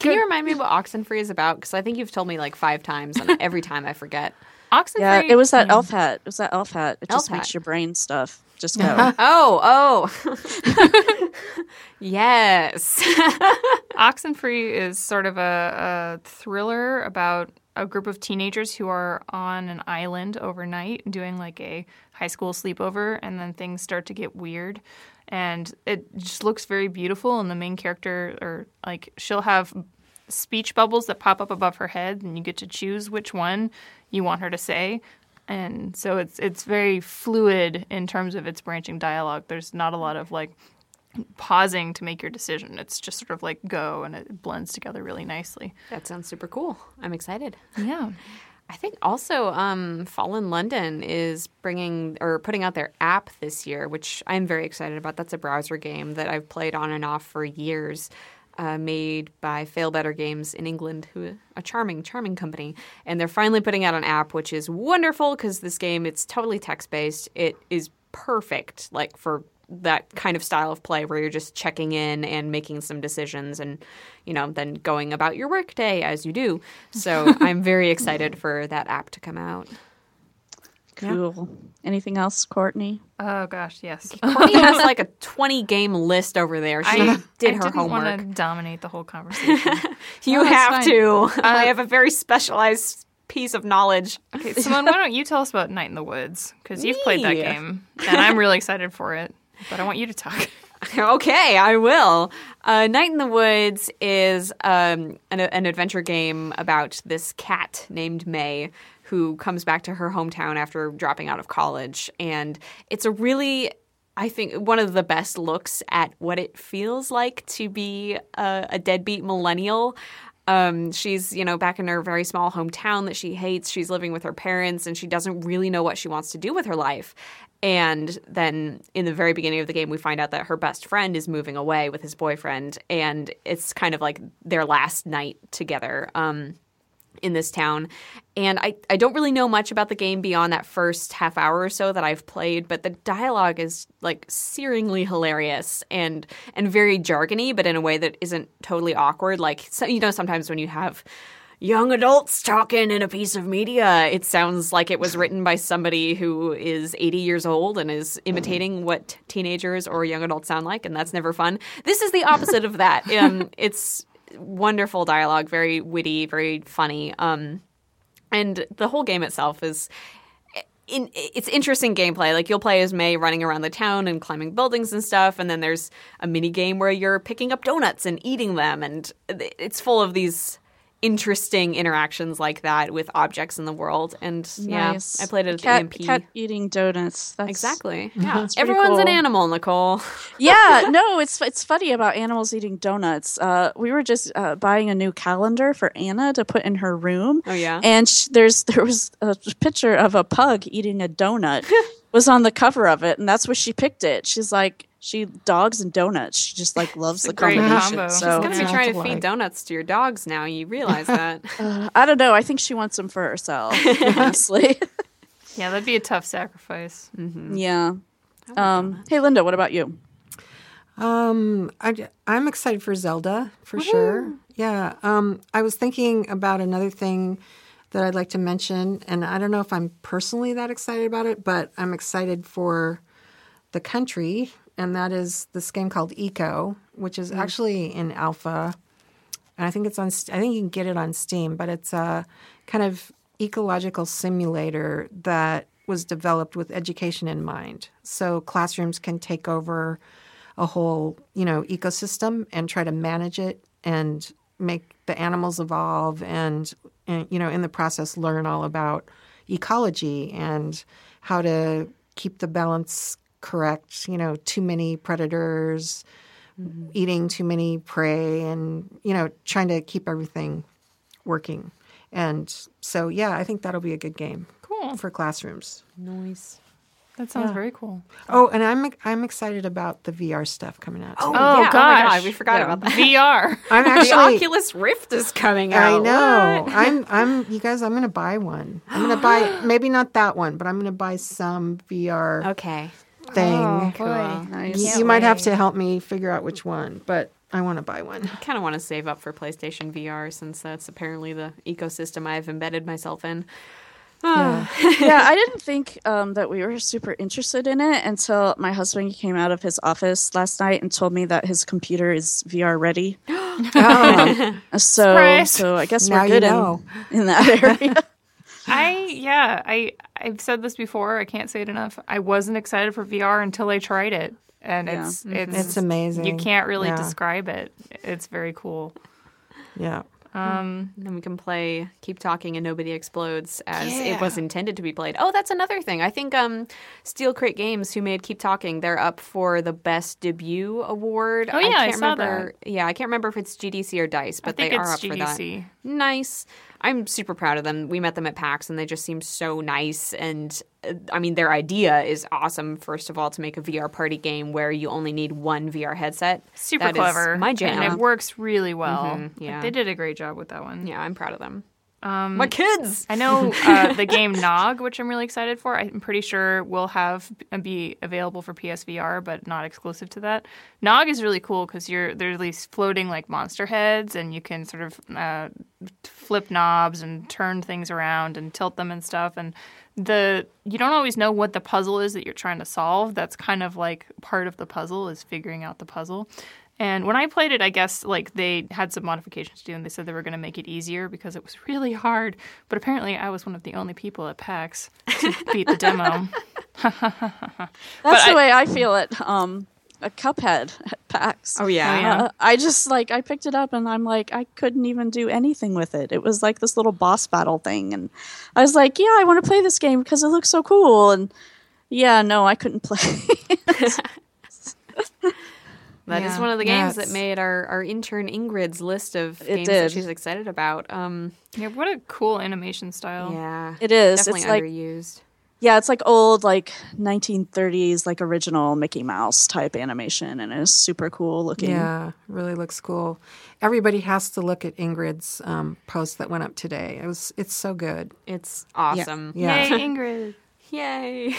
Can you remind me what Oxenfree is about? Because I think you've told me like five times, and every time I forget. Oxenfree. Yeah, it was that elf hat. It was that elf hat. It just Elf makes your brain stuff. Just go. Uh-huh. Oh, oh. yes. Oxenfree is sort of a, a thriller about a group of teenagers who are on an island overnight doing like a high school sleepover, and then things start to get weird. And it just looks very beautiful. And the main character, or like, she'll have speech bubbles that pop up above her head, and you get to choose which one you want her to say. And so it's it's very fluid in terms of its branching dialogue. There's not a lot of like pausing to make your decision. It's just sort of like go and it blends together really nicely. that sounds super cool. I'm excited. Yeah. I think also um, Fallen London is bringing or putting out their app this year, which I'm very excited about. That's a browser game that I've played on and off for years. Uh, made by Failbetter Games in England, who a charming, charming company, and they're finally putting out an app, which is wonderful because this game it's totally text based. It is perfect, like for that kind of style of play where you're just checking in and making some decisions and you know then going about your workday as you do. So i'm very excited for that app to come out Cool. Anything else, Courtney? Oh gosh, yes. Courtney has like a 20 game list over there. She I did I her didn't homework. want to dominate the whole conversation. You that's have fine. to. I have a very specialized piece of knowledge. okay, Simone, why don't you tell us about Night in the Woods? Because you've played that game, and I'm really excited for it. But I want you to talk. okay, I will. Uh, Night in the Woods is um, an, an adventure game about this cat named May who comes back to her hometown after dropping out of college. And it's a really, I think, one of the best looks at what it feels like to be a, a deadbeat millennial. Um, she's, you know, back in her very small hometown that she hates. She's living with her parents and she doesn't really know what she wants to do with her life. And then in the very beginning of the game, we find out that her best friend is moving away with his boyfriend. And it's kind of like their last night together. Um, in this town. And I, I don't really know much about the game beyond that first half hour or so that I've played, but the dialogue is like searingly hilarious and and very jargony, but in a way that isn't totally awkward. Like so, you know, sometimes when you have young adults talking in a piece of media, it sounds like it was written by somebody who is 80 years old and is imitating what teenagers or young adults sound like, and that's never fun. This is the opposite of that. Um, it's wonderful dialogue, very witty, very funny. Um, and the whole game itself is in, it's interesting gameplay. Like you'll play as May running around the town and climbing buildings and stuff, and then there's a mini game where you're picking up donuts and eating them, and it's full of these interesting interactions like that with objects in the world. And Nice. yeah, I played it at cat, the EMP. Cat eating donuts. That's, Exactly. Yeah, That's everyone's an animal, Nicole. yeah, no, it's it's funny about animals eating donuts. Uh, we were just uh, buying a new calendar for Anna to put in her room. Oh, yeah? and sh- there's there was a picture of a pug eating a donut was on the cover of it, and that's where she picked it. She's like she dogs and donuts. She just like loves the a great combination. combo. So Gonna be trying to feed donuts to your dogs now. You realize that? I don't know. I think she wants them for herself. honestly, Yeah, that'd be a tough sacrifice. yeah. Um, hey, Linda, what about you? Um, I, am excited for Zelda for sure. Yeah. Um, I was thinking about another thing that I'd like to mention, and I don't know if I'm personally that excited about it, but I'm excited for the country, and that is this game called Eco, which is mm. actually in alpha. And I think it's on. I think you can get it on Steam, but it's a kind of ecological simulator that was developed with education in mind. So classrooms can take over a whole, you know, ecosystem and try to manage it and make the animals evolve and, and you know, in the process learn all about ecology and how to keep the balance correct, you know, too many predators, mm-hmm. eating too many prey and, you know, trying to keep everything working. And so yeah, I think that'll be a good game. Cool. For classrooms. Noise. That sounds very cool. Oh, and I'm I'm excited about the VR stuff coming out. Oh, too. Oh, yeah. Oh my gosh. god, we forgot about that. VR. I'm The Oculus Rift is coming out. I know. What? I'm I'm you guys I'm going to buy one. I'm going to buy maybe not that one, but I'm going to buy some VR Okay. thing. Oh, boy. Nice. you can't you might have to help me figure out which one, but I want to buy one. I kind of want to save up for PlayStation VR since that's apparently the ecosystem I've embedded myself in. Yeah. yeah, I didn't think um, that we were super interested in it until my husband came out of his office last night and told me that his computer is VR ready. Oh, So, Surprise. so I guess Now we're you good know. in, in that area. I yeah, I I've said this before. I can't say it enough. I wasn't excited for VR until I tried it, and Yeah. it's it's It's amazing. You can't really Yeah. describe it. It's very cool. yeah. Um, And then we can play Keep Talking and Nobody Explodes as it was intended to be played. Oh, that's another thing. I think um, Steel Crate Games, who made Keep Talking, they're up for the Best Debut Award. Oh, yeah, I can't saw remember. Yeah, I can't remember if it's GDC or Dice, but they are up for that. GDC. Nice. I'm super proud of them. We met them at PAX and they just seem so nice. And uh, I mean, their idea is awesome, first of all, to make a VR party game where you only need one VR headset. super That is clever. my jam. And it works really well. Like, yeah. they did a great job with that one. yeah, I'm proud of them. Um, my kids! I know uh, the game Nog, which I'm really excited for. I'm pretty sure will have be available for PSVR, but not exclusive to that. Nog is really cool because you're there's these floating like monster heads, and you can sort of uh, flip knobs and turn things around and tilt them and stuff. And the you don't always know what the puzzle is that you're trying to solve. That's kind of like part of the puzzle is figuring out the puzzle. And when I played it, I guess like they had some modifications to do, and they said they were going to make it easier because it was really hard. But apparently, I was one of the only people at PAX to beat the demo. That's the I- way I feel it. um, a Cuphead at PAX. Oh, yeah. Oh, yeah. Uh, I just like I picked it up and I'm like I couldn't even do anything with it. It was like this little boss battle thing, and I was like, yeah, I want to play this game because it looks so cool. And yeah, no, I couldn't play. That is Yeah. one of the Yeah, games that made our, our intern Ingrid's list of It games that she's excited about. Um, yeah, what a cool animation style. yeah, it is. definitely It's like underused. yeah, it's like old like 1930s like original Mickey Mouse type animation, and it's super cool looking. Yeah, really looks cool. Everybody has to look at Ingrid's um, post that went up today. It was it's so good. It's awesome. Yeah. Yay, Ingrid. Yay!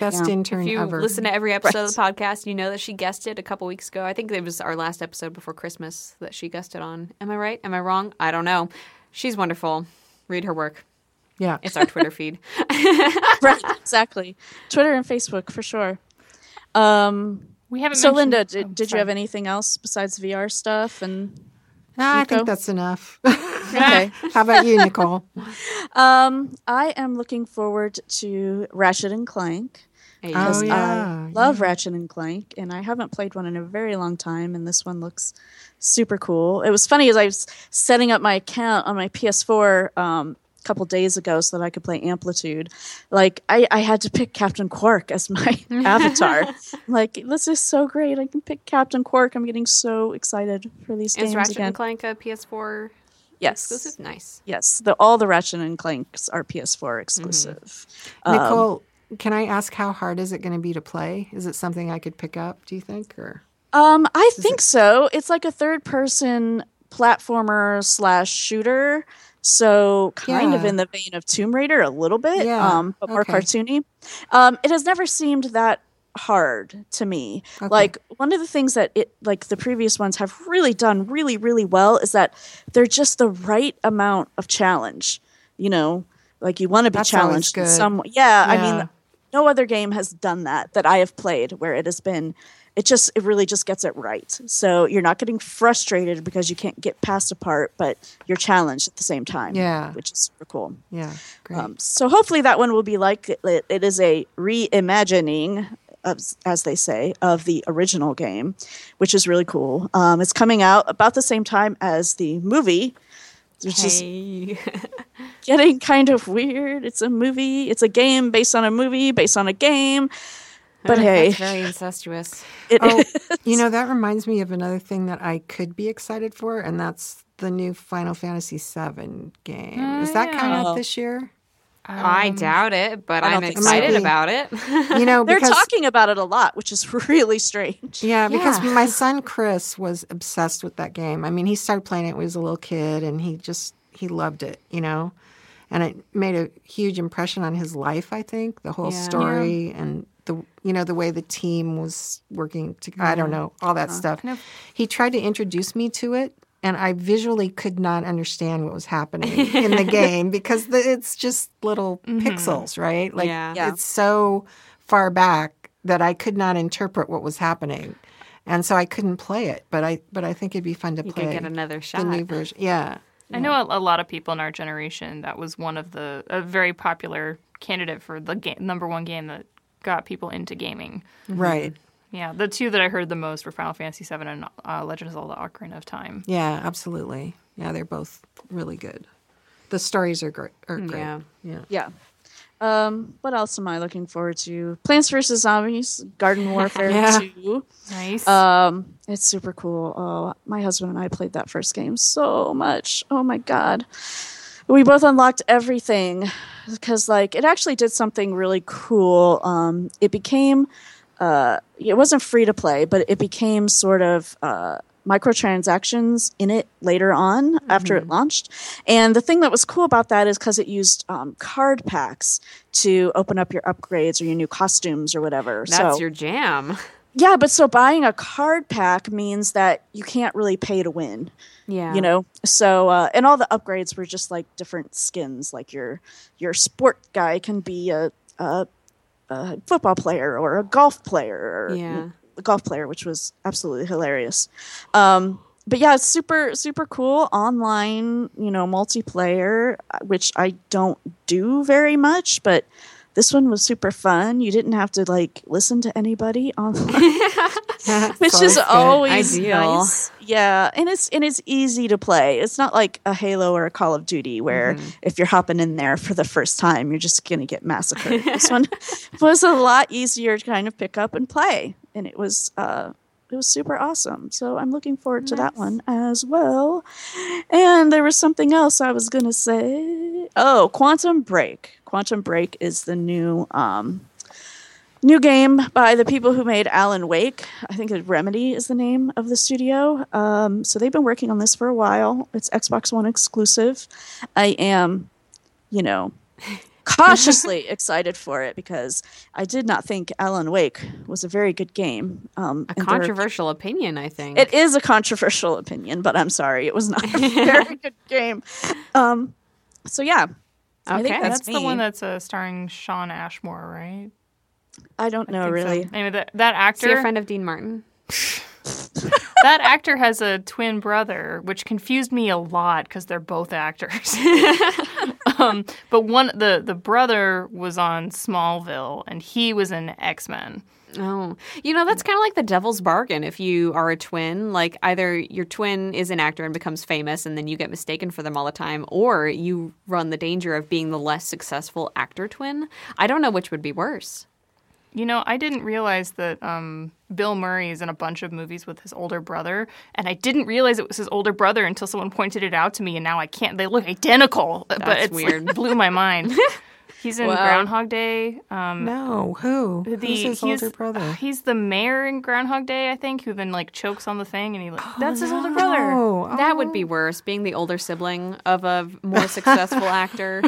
Best Yeah. intern if you ever. listen to every episode of the podcast, you know that she guested a couple weeks ago. I think it was our last episode before Christmas that she guested on. Am I right? Am I wrong? I don't know. She's wonderful. Read her work. yeah, It's our Twitter feed. right, exactly. Twitter and Facebook for sure. Um, We haven't. so, mentioned- Linda, oh, did, did you have anything else besides VR stuff? And I Nico? think that's enough. okay, How about you, Nicole? um, I am looking forward to Ratchet and Clank. Hey, Oh, because yeah, I love Ratchet and Clank, and I haven't played one in a very long time, and this one looks super cool. It was funny as I was setting up my account on my PS4 um, a couple days ago so that I could play Amplitude. Like I, I had to pick Captain Qwark as my avatar. like this is so great! I can pick Captain Qwark. I'm getting so excited for these Is games Ratchet again. and Clank a PS4 yes, exclusive? Nice. yes. The, all the Ratchet and Clanks are PS4 exclusive. Um, Nicole, can I ask how hard is it going to be to play? Is it something I could pick up? Do you think, or Um, I think so. It's like a third person platformer slash shooter. So kind of in the vein of Tomb Raider a little bit, Yeah, um, but more okay. cartoony. Um, it has never seemed that hard to me. Like one of the things that it like the previous ones have really done really, really well is that they're just the right amount of challenge. You know, like you want to be That's challenged in some yeah, I mean no other game has done that that I have played where it has been it just it really just gets it right. So you're not getting frustrated because you can't get past a part, but you're challenged at the same time. Yeah. Which is super cool. yeah, great. Um, so hopefully that one will be like it, it is a reimagining as they say of the original game, which is really cool. Um, it's coming out about the same time as the movie, which is getting kind of weird. It's a movie. It's a game based on a movie based on a game. But hey, That's very incestuous. it oh, is- you know that reminds me of another thing that I could be excited for, and that's the new Final Fantasy VII game. is that coming out this year? I um, doubt it, but I'm think so. excited about it. You know, they're because talking about it a lot, which is really strange. Yeah, because Yeah. my son Chris was obsessed with that game. I mean, he started playing it when he was a little kid, and he just he loved it, you know. And it made a huge impression on his life. I think the whole Yeah. story and the you know the way the team was working. To, I don't mm-hmm. know all that uh-huh. stuff. He tried to introduce me to it, and I visually could not understand what was happening in the game because the, it's just little mm-hmm. pixels, right? Like Yeah. Yeah. it's so far back that I could not interpret what was happening, and so I couldn't play it. But I but I think it'd be fun to You play could get another shot. the new version. Yeah, I know a, a lot of people in our generation that was one of the a very popular candidate for the ga- number one game that got people into gaming. right. Yeah, the two that I heard the most were Final Fantasy VII and uh, Legend of Zelda: Ocarina of Time. Yeah, absolutely. Yeah, they're both really good. The stories are great. Are great. Yeah. yeah. Yeah. Um, what else am I looking forward to? Plants vs Zombies, Garden Warfare Yeah. 2. Nice. Um, it's super cool. Oh, my husband and I played that first game so much. Oh my god. We both unlocked everything because like it actually did something really cool. Um, it became uh, it wasn't free to play, but it became sort of uh, microtransactions in it later on after it launched. And the thing that was cool about that is because it used um, card packs to open up your upgrades or your new costumes or whatever. That's so, your jam. yeah, but so buying a card pack means that you can't really pay to win. Yeah. You know, so uh, and all the upgrades were just like different skins. Like your your sport guy can be a, a, a football player or a golf player. Or, Yeah. a golf player, which was absolutely hilarious. Um, but yeah, it's super super cool online. You know, multiplayer, uh, which I don't do very much, but. This one was super fun. You didn't have to like listen to anybody online which is always Ideal. nice. Yeah, and it's and it's easy to play. It's not like a Halo or a Call of Duty where if you're hopping in there for the first time, you're just gonna get massacred. this one was a lot easier to kind of pick up and play, and it was uh, it was super awesome. So I'm looking forward to that one as well. And there was something else I was gonna say. Oh, Quantum Break. Quantum Break is the new um, new game by the people who made Alan Wake. I think Remedy is the name of the studio. Um, so they've been working on this for a while. It's Xbox One exclusive. I am, you know, cautiously excited for it because I did not think Alan Wake was a very good game. Um, A and there- controversial opinion, I think. it is a controversial opinion, but I'm sorry, it was not a very good game. Um, so yeah, Okay. that's, That's the one that's uh, starring Shawn Ashmore, right? I don't know think so. really. Anyway, that, that So you're a actor, friend of Dean Martin? that actor has a twin brother, which confused me a lot because they're both actors. um, but one, the the brother was on Smallville, and he was in X Men. Oh, you know that's kind of like the devil's bargain. If you are a twin, like either your twin is an actor and becomes famous, and then you get mistaken for them all the time, or you run the danger of being the less successful actor twin. I don't know which would be worse. You know, I didn't realize that um, Bill Murray is in a bunch of movies with his older brother, and I didn't realize it was his older brother until someone pointed it out to me, and now I can't. They look identical, but That's it's weird. Like, blew my mind. He's in Wow. Groundhog Day. Um, No, who? the, Who's his older brother? He's the mayor in Groundhog Day, I think, who then like chokes on the thing, and he like that's his older brother. Oh, That would be worse, being the older sibling of a more successful actor.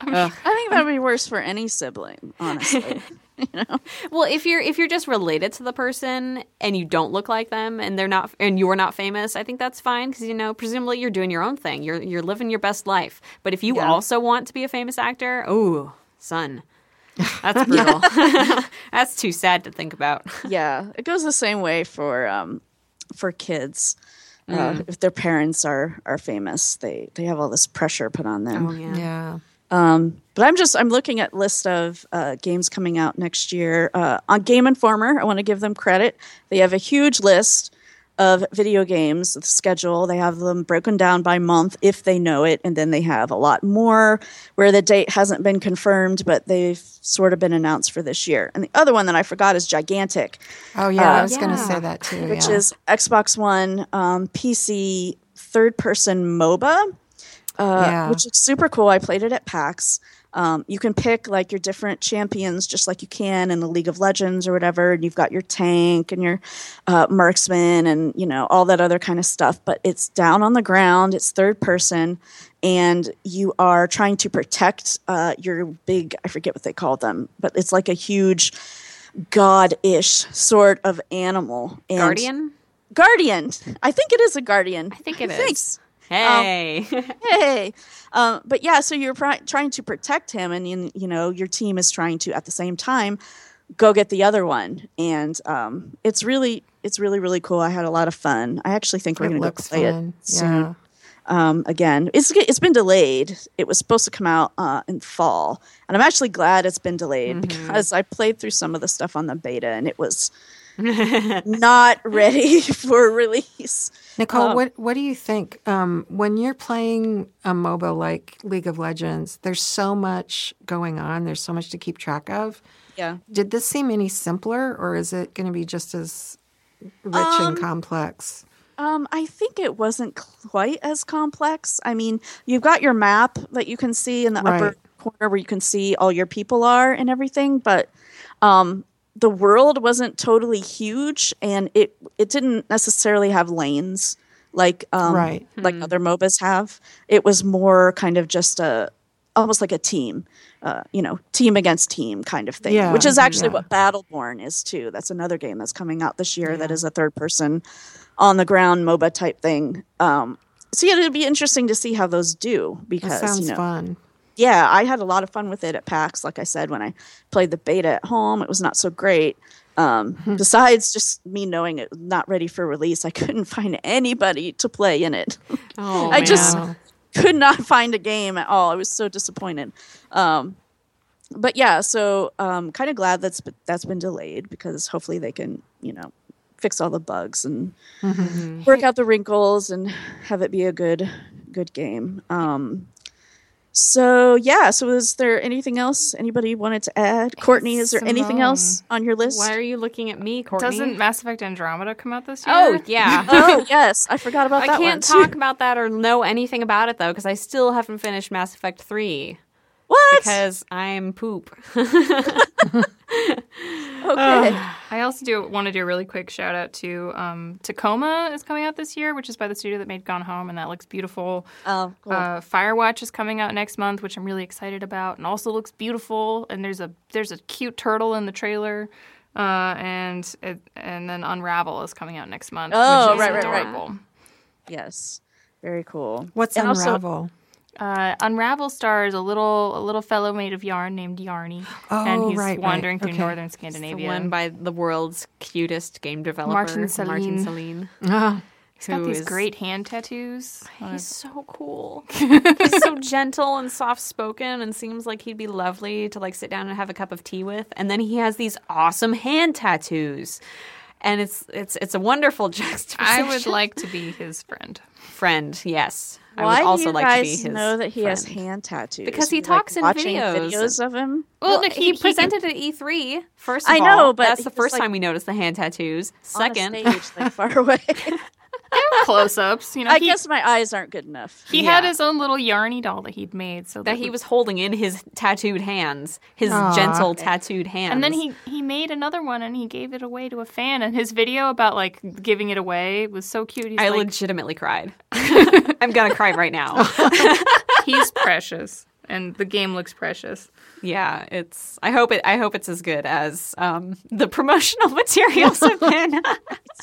I think that would be worse for any sibling, honestly. Well, if you're if you're just related to the person and you don't look like them and they're not and you're not famous, I think that's fine because you know presumably you're doing your own thing. You're you're living your best life. But if you Yeah. also want to be a famous actor, oh, son, that's brutal. that's too sad to think about. yeah, it goes the same way for um, for kids. Uh, if their parents are are famous, they they have all this pressure put on them. Oh yeah. Yeah. Um, but I'm just I'm looking at list of uh, games coming out next year uh, on Game Informer. I want to give them credit. They have a huge list of video games the schedule. They have them broken down by month if they know it, and then they have a lot more where the date hasn't been confirmed, but they've sort of been announced for this year. And the other one that I forgot is Gigantic, Oh yeah, I was Yeah. going to say that too. which yeah. is Xbox One, um, PC, third person MOBA yeah. which is super cool. I played it at PAX. Um, you can pick like your different champions, just like you can in the League of Legends or whatever. And you've got your tank and your uh, marksman and you know all that other kind of stuff. But it's down on the ground. It's third person, and you are trying to protect uh, your big. I forget what they call them, but it's like a huge god-ish sort of animal. And Guardian. Guardian. I think it is a guardian. I think it is. Thanks Hey. hey um, but yeah so you're pri- trying to protect him and you, you know your team is trying to at the same time go get the other one and um, it's really it's really really cool i had a lot of fun i actually think we're it to go play fun. it soon Yeah. um, again it's it's been delayed it was supposed to come out uh, in fall and i'm actually glad it's been delayed because i played through some of the stuff on the beta and it was not ready for release. Nicole, Um, what what do you think? Um, when you're playing a MOBA like League of Legends, there's so much going on. There's so much to keep track of. Yeah. Did this seem any simpler, or is it going to be just as rich and complex? Um, I think it wasn't quite as complex. I mean, you've got your map that you can see in the upper corner where you can see all your people are and everything, but um, the world wasn't totally huge, and it it didn't necessarily have lanes like um, Right. like other MOBAs have. It was more kind of just a almost like a team, uh, you know, team against team kind of thing, Yeah, which is actually yeah. what Battleborn is too. That's another game that's coming out this year that is a third person on the ground MOBA type thing. Um, so yeah, it'll be interesting to see how those do That because sounds you know, fun. Yeah, I had a lot of fun with it at PAX. Like I said, when I played the beta at home, it was not so great. Um, besides just me knowing it was not ready for release, I couldn't find anybody to play in it. Oh, I just could not find a game at all. I was so disappointed. Um, but yeah, so um, kind of glad that's that's been delayed because hopefully they can you know fix all the bugs and work out the wrinkles and have it be a good good game. Um, so yeah, so is there anything else anybody wanted to add? Courtney, is there anything else on your list? Why are you looking at me, Courtney? Doesn't Mass Effect Andromeda come out this oh, year? oh yeah. oh yes, I forgot about I that I can't one. talk about that or know anything about it though because I still haven't finished Mass Effect Three What? because I'm poop. okay. I also do want to do a really quick shout out to um, Tacoma is coming out this year, which is by the studio that made Gone Home, and that looks beautiful. Oh, cool. Uh, Firewatch is coming out next month, which I'm really excited about, and also looks beautiful. And there's a there's a cute turtle in the trailer, uh, and it, and then Unravel is coming out next month. Oh, which is right, right, right. yes. Very cool. What's And also- Unravel? Uh, Unravel stars a little a little fellow made of yarn named Yarny, and Oh, he's right, right. wandering through Okay. northern The Scandinavia. one by the world's cutest game developer, Martin Martin Sahlin. Sahlin. Ah, He's got these is- great hand tattoos. He's so cool. he's so gentle and soft spoken and seems like he'd be lovely to like sit down and have a cup of tea with. And then he has these awesome hand tattoos. And it's it's it's a wonderful juxtaposition. I would like to be his friend. Friend, yes. I would also do you like guys to be his friend. I just know that he has friend. hand tattoos? Because he you, talks in watching videos. of him. Well, Well, no, he, presented at E3. First, of I know, all. but that's he the was, first like, time we noticed the hand tattoos. on a Second, stage, like far away. Close-ups, you know. I he, guess my eyes aren't good enough. he had his own little Yarny doll that he'd made, so that he was holding in his tattooed hands, his Aw. gentle tattooed hands. And then he he made another one and he gave it away to a fan. And his video about like giving it away was so cute. He's I like, legitimately cried. I'm gonna cry right now. he's precious, and the game looks precious. yeah, it's. I hope it. I hope it's as good as um, the promotional materials have been.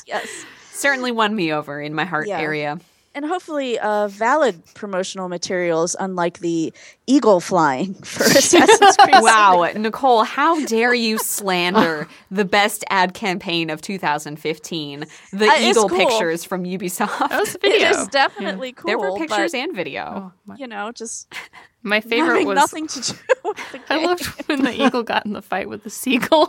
Yes. Certainly won me over in my heart Yeah. area. And hopefully, uh, valid promotional materials, unlike the eagle flying for Assassin's Creed. Wow, Nicole, how dare you slander the best ad campaign of 2015? The Uh, Eagle cool. pictures from Ubisoft. That was video. is definitely cool. there were pictures but, and video. you know, just My favorite having was nothing to do with the I loved when the eagle got in the fight with the seagull.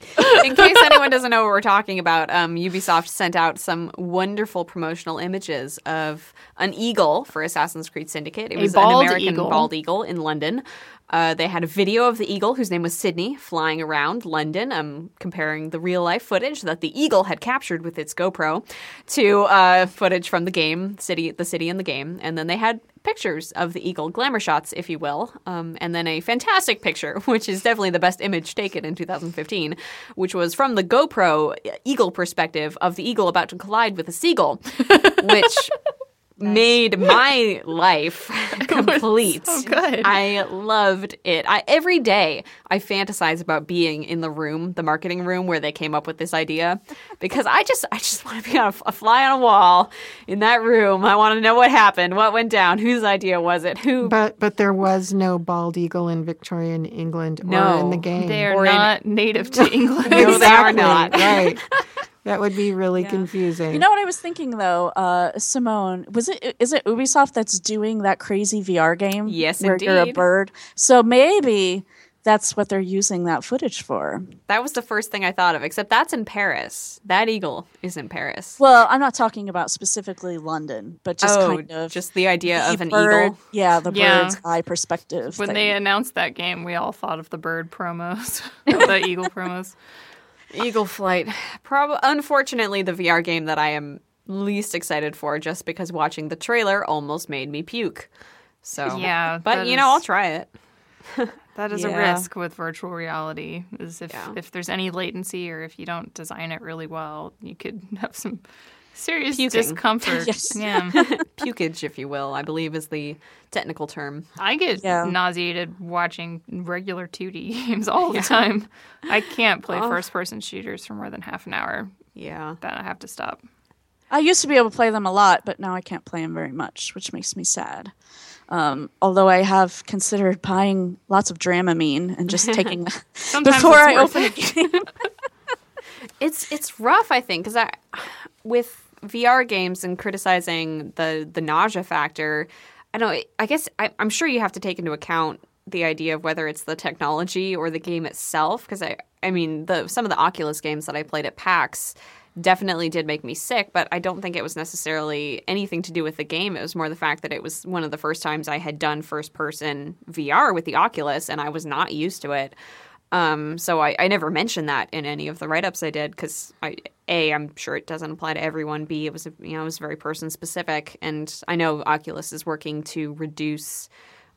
in case anyone doesn't know what we're talking about, um, Ubisoft sent out some wonderful promotional images of an eagle for Assassin's Creed Syndicate. It was an American eagle. bald eagle in London. Uh, they had a video of the eagle, whose name was Sydney, flying around London, um, comparing the real life footage that the eagle had captured with its GoPro to uh, footage from the game, city, the city in the game, and then they had pictures of the eagle, glamour shots, if you will, um, and then a fantastic picture, which is definitely the best image taken in 2015, which was from the GoPro eagle perspective of the eagle about to collide with a seagull, which made my life complete. so good. I loved it. I, every day I fantasize about being in the room, the marketing room where they came up with this idea, because I just I just want to be on a, a fly on a wall in that room. I want to know what happened, what went down, whose idea was it, who. but but there was no bald eagle in Victorian England or in the game. They are Or in- not native to England. No, they are not. right. That would be really confusing. You know what I was thinking though, uh, Simone? Was it is it Ubisoft that's doing that crazy VR game? Yes, where you're a bird. So maybe that's what they're using that footage for. That was the first thing I thought of, except that's in Paris. That eagle is in Paris. Well, I'm not talking about specifically London, but just oh, kind of just the idea the of an bird- eagle. Yeah, the Yeah. bird's eye perspective. When thing. they announced that game, we all thought of the bird promos, the eagle promos. Eagle Flight. Prob- unfortunately, the VR game that I am least excited for, just because watching the trailer almost made me puke. So Yeah, but you know, is- I'll try it. That is a risk with virtual reality. Is if Yeah. if there's any latency or if you don't design it really well, you could have some serious Puking. discomfort. Yes. Yeah, Pukage, if you will, I believe is the technical term. I get Yeah. nauseated watching regular 2D games all the time. I can't play first person shooters for more than half an hour. Yeah. Then I have to stop. I used to be able to play them a lot, but now I can't play them very much, which makes me sad. Um, although I have considered buying lots of Dramamine and just taking Sometimes before I open it. a game. It's it's rough, I think, because I with VR games and criticizing the the nausea factor. I don't. I guess I, I'm sure you have to take into account the idea of whether it's the technology or the game itself. Because I, I mean, the some of the Oculus games that I played at PAX definitely did make me sick, but I don't think it was necessarily anything to do with the game. It was more the fact that it was one of the first times I had done first person VR with the Oculus, and I was not used to it. Um, so I, I never mentioned that in any of the write ups I did because I a I'm sure it doesn't apply to everyone. B it was you know it was very person specific, and I know Oculus is working to reduce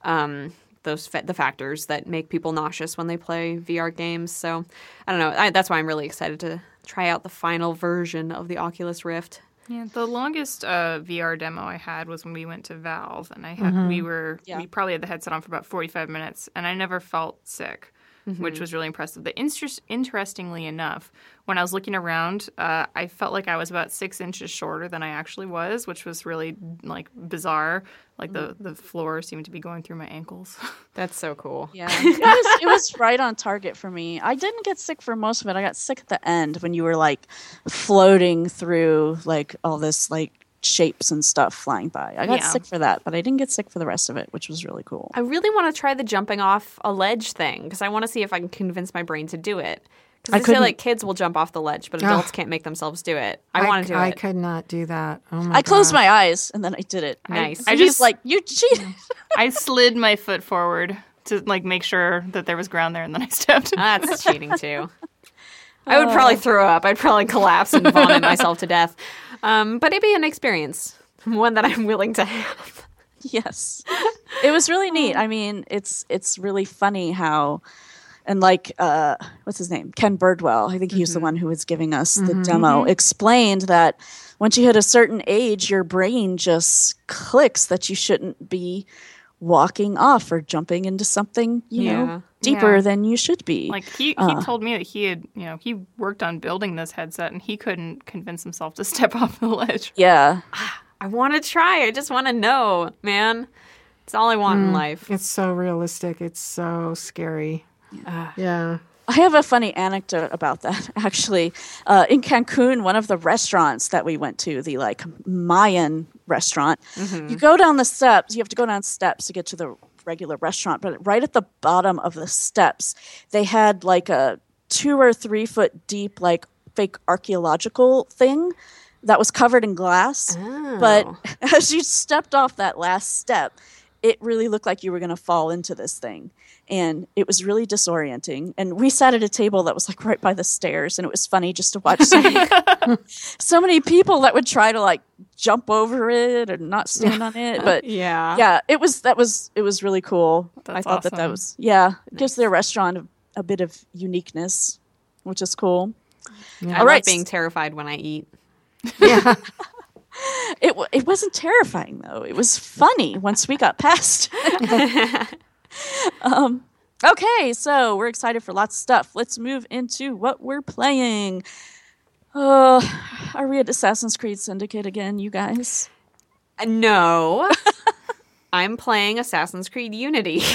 um, those fa- the factors that make people nauseous when they play VR games. So I don't know. I, that's why I'm really excited to try out the final version of the Oculus Rift. Yeah, the longest uh, VR demo I had was when we went to Valve, and I had we were Yeah. we probably had the headset on for about forty five minutes, and I never felt sick, which was really impressive. But interest, interestingly enough, when I was looking around, uh, I felt like I was about six inches shorter than I actually was, which was really like bizarre. Like the the floor seemed to be going through my ankles. That's so cool. Yeah, it was, it was right on target for me. I didn't get sick for most of it. I got sick at the end when you were like floating through like all this like shapes and stuff flying by. I got Yeah. sick for that, but I didn't get sick for the rest of it, which was really cool. I really want to try the jumping off a ledge thing because I want to see if I can convince my brain to do it. I Because they say couldn't- like kids will jump off the ledge, but adults can't make themselves do it. I, want to do I it. I could not do that. Oh my I closed gosh. my eyes and then I did it. Nice. I, I just just- like you cheated. I slid my foot forward to like make sure that there was ground there, and then I stepped. Ah, that's cheating too. I would probably throw up. I'd probably collapse and vomit myself to death. Um, but it'd be an experience, one that I'm willing to have. yes. It was really neat. I mean it's it's really funny how and like uh what's his name? Ken Birdwell. I think he was the one who was giving us the demo. Explained that once you hit a certain age your brain just clicks that you shouldn't be walking off or jumping into something you Yeah. know deeper Yeah. than you should be Like he, he uh. told me that he had, you know, he worked on building this headset and he couldn't convince himself to step off the ledge. yeah ah, I want to try. I just want to know, man. It's all I want in mm. life. It's so realistic. It's so scary. yeah. I have a funny anecdote about that. Actually, uh, in Cancun, one of the restaurants that we went to, the like Mayan restaurant, you go down the steps. You have to go down steps to get to the regular restaurant, but right at the bottom of the steps, they had like a two or three foot deep, like fake archaeological thing that was covered in glass. But as you stepped off that last step, it really looked like you were going to fall into this thing. And it was really disorienting. And we sat at a table that was like right by the stairs. And it was funny just to watch so many, so many people that would try to like jump over it or not stand on it. But Yeah. yeah, it was, that was, it was really cool. I That's thought that that was, yeah, it gives their restaurant a, a bit of uniqueness, which is cool. I All love right. being terrified when I eat. Yeah. It it wasn't terrifying though. It was funny once we got past. um, okay, so we're excited for lots of stuff. Let's move into what we're playing. Uh, are we at Assassin's Creed Syndicate again, you guys? Uh, No. I'm playing Assassin's Creed Unity.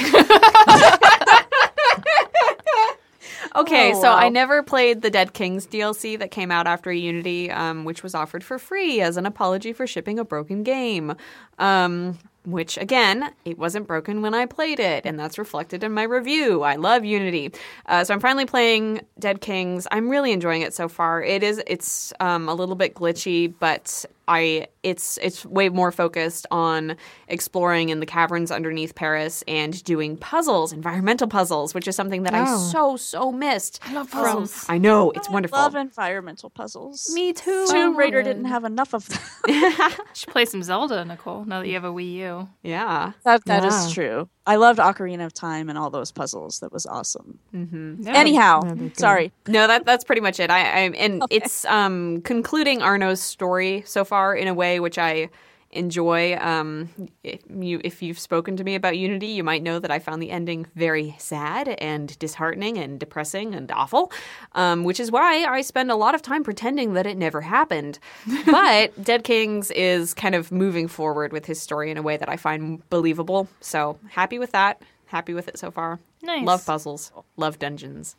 okay, Oh, so I never played the Dead Kings DLC that came out after Unity, um, which was offered for free as an apology for shipping a broken game. Um, which again, it wasn't broken when I played it, and that's reflected in my review. I love Unity, uh, so I'm finally playing Dead Kings. I'm really enjoying it so far. It is it's um, a little bit glitchy, but I it's it's way more focused on exploring in the caverns underneath Paris and doing puzzles, environmental puzzles, which is something that I Oh. so so missed. I love puzzles. I know it's wonderful. Love environmental puzzles. Me too. Tomb Raider didn't have enough of them. You should play some Zelda, Nicole. Now that you have a Wii U. Yeah. that that is Yeah. true. I loved Ocarina of Time and all those puzzles. That was awesome. Yeah. Anyhow, they're sorry. No, that that's pretty much it. I, I and it's um concluding Arno's story so far in a way which I enjoy. Um, if you if you've spoken to me about Unity, you might know that I found the ending very sad and disheartening and depressing and awful. Um, which is why I spend a lot of time pretending that it never happened. But Dead Kings is kind of moving forward with his story in a way that I find believable. So happy with that. Happy with it so far. Nice. Love puzzles. Love dungeons.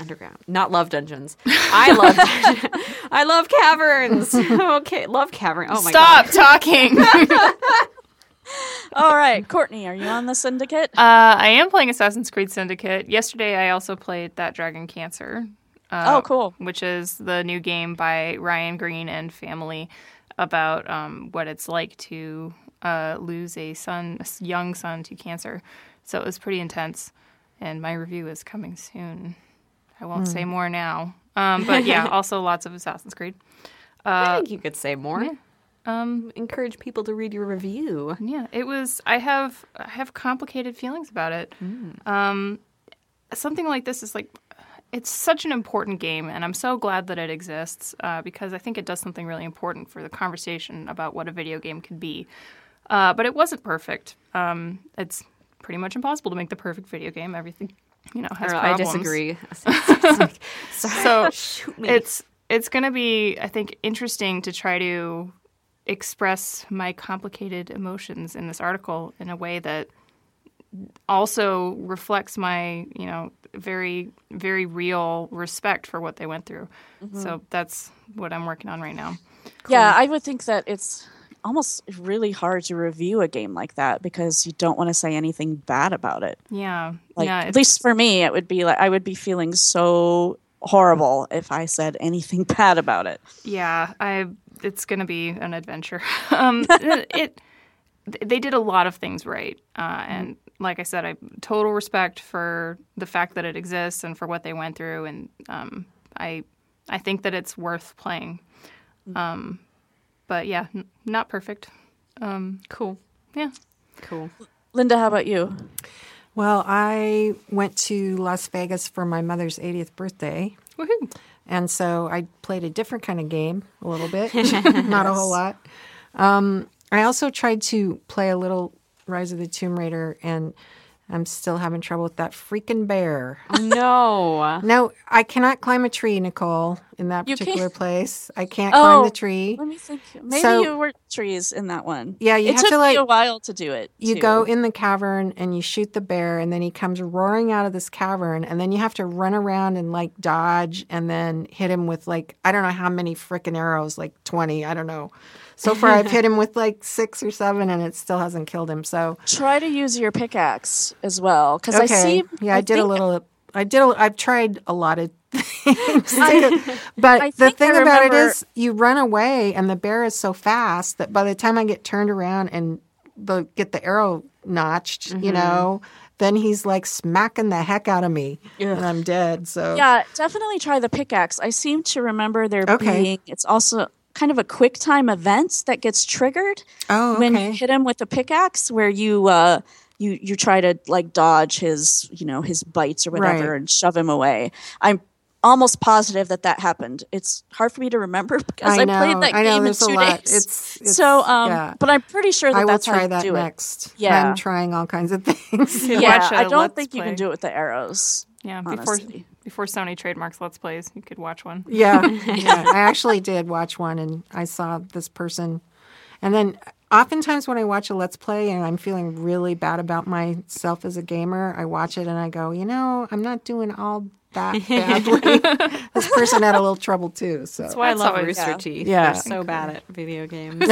Underground. Not love dungeons. I love dungeons. I love caverns. okay, love cavern. Oh my Stop god. Stop talking. uh, All right, Courtney, are you on the syndicate? I am playing Assassin's Creed Syndicate. Yesterday, I also played That Dragon Cancer. Uh, oh, cool. which is the new game by Ryan Green and family about um, what it's like to uh, lose a son, a young son, to cancer. So it was pretty intense, and my review is coming soon. I won't say more now. Um, but yeah, also lots of Assassin's Creed. I think you could say more. Um, encourage people to read your review. Yeah, it was. I have I have complicated feelings about it. Um, something like this is like it's such an important game, and I'm so glad that it exists uh, because I think it does something really important for the conversation about what a video game can be. Uh, but it wasn't perfect. Um, it's pretty much impossible to make the perfect video game. Everything, you know, has Or I disagree. So Shoot me. it's it's going to be, I think, interesting to try to express my complicated emotions in this article in a way that also reflects my, you know, very very real respect for what they went through. Mm-hmm. So that's what I'm working on right now. Yeah, I would think that it's almost really hard to review a game like that because you don't want to say anything bad about it. Yeah, Like yeah. at least for me, it would be like I would be feeling so horrible if I said anything bad about it. Yeah, I. It's going to be an adventure. um, it. They did a lot of things right, uh, and like I said, I total respect for the fact that it exists and for what they went through, and um, I, I think that it's worth playing. Um, but yeah, n- not perfect. cool. Yeah, Cool. Linda, how about you? Well, I went to Las Vegas for my mother's 80th birthday. woohoo! And so I played a different kind of game, a little bit, not a whole lot. Um, I also tried to play a little Rise of the Tomb Raider, and I'm still having trouble with that freaking bear. No. No, I cannot climb a tree, Nicole, in that particular place. I can't climb oh, the tree. Let me think. Maybe So- you were trees in that one. Yeah, you it have took to, me like- a while to do it. You too. go in the cavern and you shoot the bear, and then he comes roaring out of this cavern, and then you have to run around and like dodge and then hit him with like, I don't know how many freaking arrows, like 20, I don't know. So far, I've hit him with like six or seven, and it still hasn't killed him. So, try to use your pickaxe as well because I see. yeah, I, did a little, I did, a, I've tried a lot of things. but I the think I thing about it is, you run away, and the bear is so fast that by the time I get turned around and the get the arrow notched, Mm-hmm. you know, then he's like smacking the heck out of me, and I'm dead. So Yeah, definitely try the pickaxe. I seem to remember there Okay. being. It's also kind of a quick time event that gets triggered Oh, when you hit him with a pickaxe, where you uh, you you try to like dodge his you know his bites or whatever Right. and shove him away. I'm almost positive that that happened. It's hard for me to remember because I, I played that I know. game in There's a two lot. days. It's, it's so, um, yeah. but I'm pretty sure that I will that's how try you that do it. next. Yeah. I'm trying all kinds of things. Yeah, Yeah, watch don't Let's think you can do it with the arrows. Yeah, honestly. before Sony trademarks Let's Plays, you could watch one. Yeah, yeah. I actually did watch one, and I saw this person. And then, oftentimes when I watch a Let's Play and I'm feeling really bad about myself as a gamer, I watch it and I go, you know, I'm not doing all that badly. this person had a little trouble too. So That's why I love always- Rooster yeah. Teeth. Yeah. They're so bad at video games.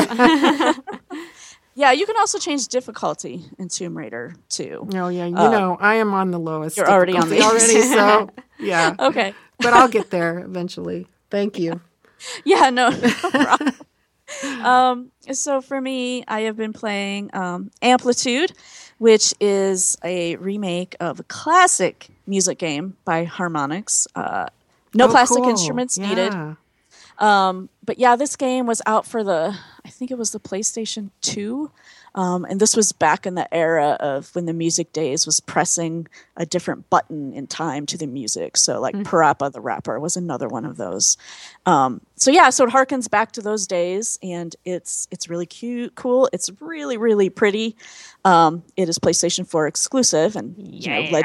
Yeah, you can also change difficulty in Tomb Raider too. Oh yeah, you know I am on the lowest. You're already on the- already. So yeah, Okay. but I'll get there eventually. Thank you. Yeah, no, no problem. um, so for me, I have been playing um, Amplitude, which is a remake of a classic music game by Harmonix. Uh, no Oh, plastic cool. instruments needed. Yeah. Um, but yeah, this game was out for the, I think it was the PlayStation 2. Um, and this was back in the era of when the music days was pressing a different button in time to the music. So, like Parappa the Rapper was another one of those. Um, so yeah, so it harkens back to those days, and it's it's really cute, cool. It's really really pretty. Um, it is PlayStation 4 exclusive, and you know, led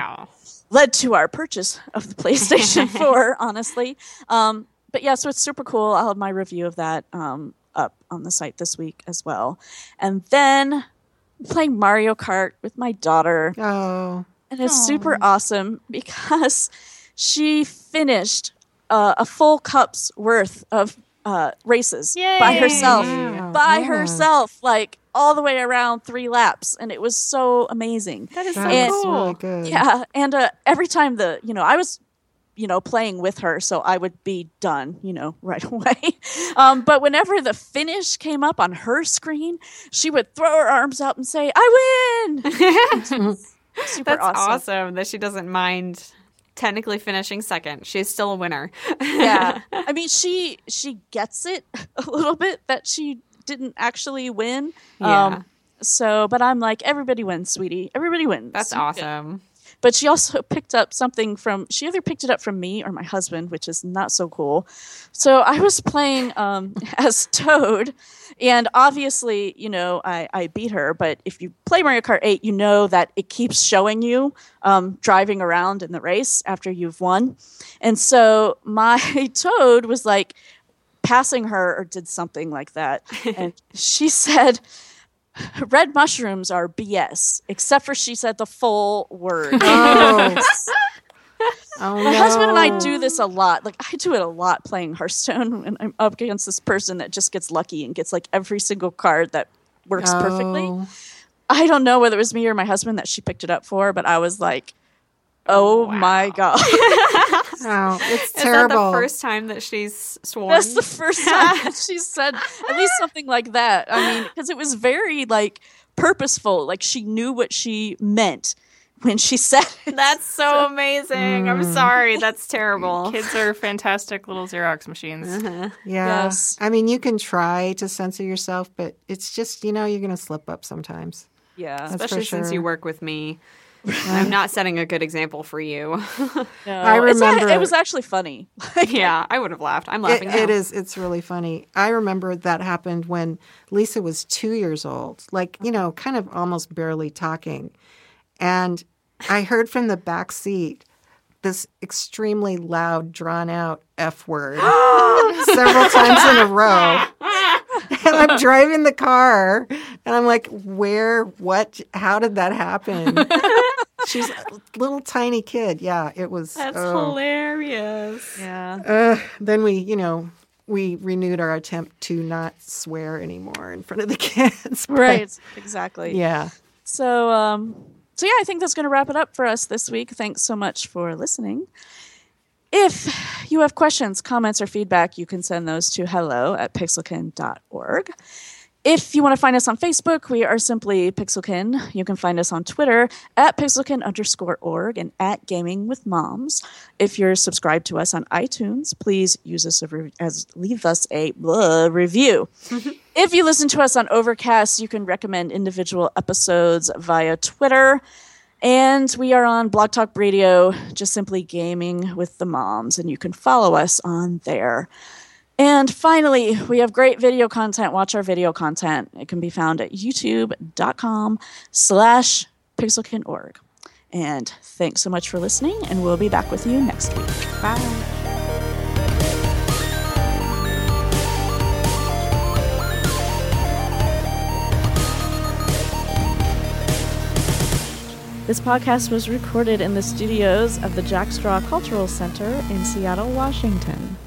led to our purchase of the PlayStation 4, honestly. Um, but yeah, so it's super cool. I'll have my review of that um, up on the site this week as well. And then I'm playing Mario Kart with my daughter, Oh, and it's super awesome because she finished uh, a full cup's worth of uh, races by herself. By Yeah. herself, like all the way around three laps, and it was so amazing. That is so that's And- cool. really good. Yeah, and uh, every time the you know I was you know playing with her, so I would be done you know right away. um, but whenever the finish came up on her screen, she would throw her arms out and say, "I win!" Super That's awesome. awesome. that she doesn't mind technically finishing second. She's still a winner. Yeah, I mean she she gets it a little bit that she didn't actually win. Yeah. Um, so, but I'm like, everybody wins, sweetie. Everybody wins. That's awesome. But she also picked up something from she either picked it up from me or my husband which is not so cool. So i was playing um, as toad and obviously you know I, I beat her but if you play mario kart 8 you know that it keeps showing you um, driving around in the race after you've won. And so my toad was like passing her or did something like that. And she said red mushrooms are BS, except for she said the full word. Oh, oh My oh, husband and I do this a lot. Like I do it a lot playing Hearthstone, and I'm up against this person that just gets lucky and gets like every single card that works perfectly. Oh. I don't know whether it was me or my husband that she picked it up for, but I was like, "Oh, oh my god!" Oh, it's Is terrible. that the first time that she's sworn? That's the first time that she said at least something like that. I mean, because it was very like purposeful. Like she knew what she meant when she said it. That's so amazing. I'm sorry. Mm. That's terrible. Kids are fantastic little Xerox machines. Uh-huh. Yeah. Yes. I mean, you can try to censor yourself, but it's just, you know, you're going to slip up sometimes. Yeah, That's for Especially since you work with me. I'm not setting a good example for you. no, I it's a- remember- it was actually funny. yeah, I would have laughed. I'm It, laughing. now. it is. It's really funny. I remember that happened when Lisa was two years old, like, you know, kind of almost barely talking. And I heard from the back seat this extremely loud, drawn out F word several times in a row. And I'm driving the car and I'm like, where, what, how did that happen? She's a little tiny kid. Yeah, it was. That's oh. hilarious. Yeah. Uh, then we, you know, we renewed our attempt to not swear anymore in front of the kids. But, Right. Exactly. Yeah. So, um, so yeah, I think that's going to wrap it up for us this week. Thanks so much for listening. If you have questions, comments, or feedback, you can send those to hello at pixelkin.org. If you want to find us on Facebook, we are simply Pixelkin. You can find us on Twitter at pixelkin underscore org and at gaming with moms. If you're subscribed to us on iTunes, please use us as, leave us a blah review. Mm-hmm. if you listen to us on Overcast, you can recommend individual episodes via Twitter. And we are on Blog Talk Radio, just simply gaming with the moms, and you can follow us on there. And finally, we have great video content. Watch our video content. It can be found at youtube.com slash pixelkin.org. And thanks so much for listening, and we'll be back with you next week. Bye. This podcast was recorded in the studios of the Jack Straw Cultural Center in Seattle, Washington.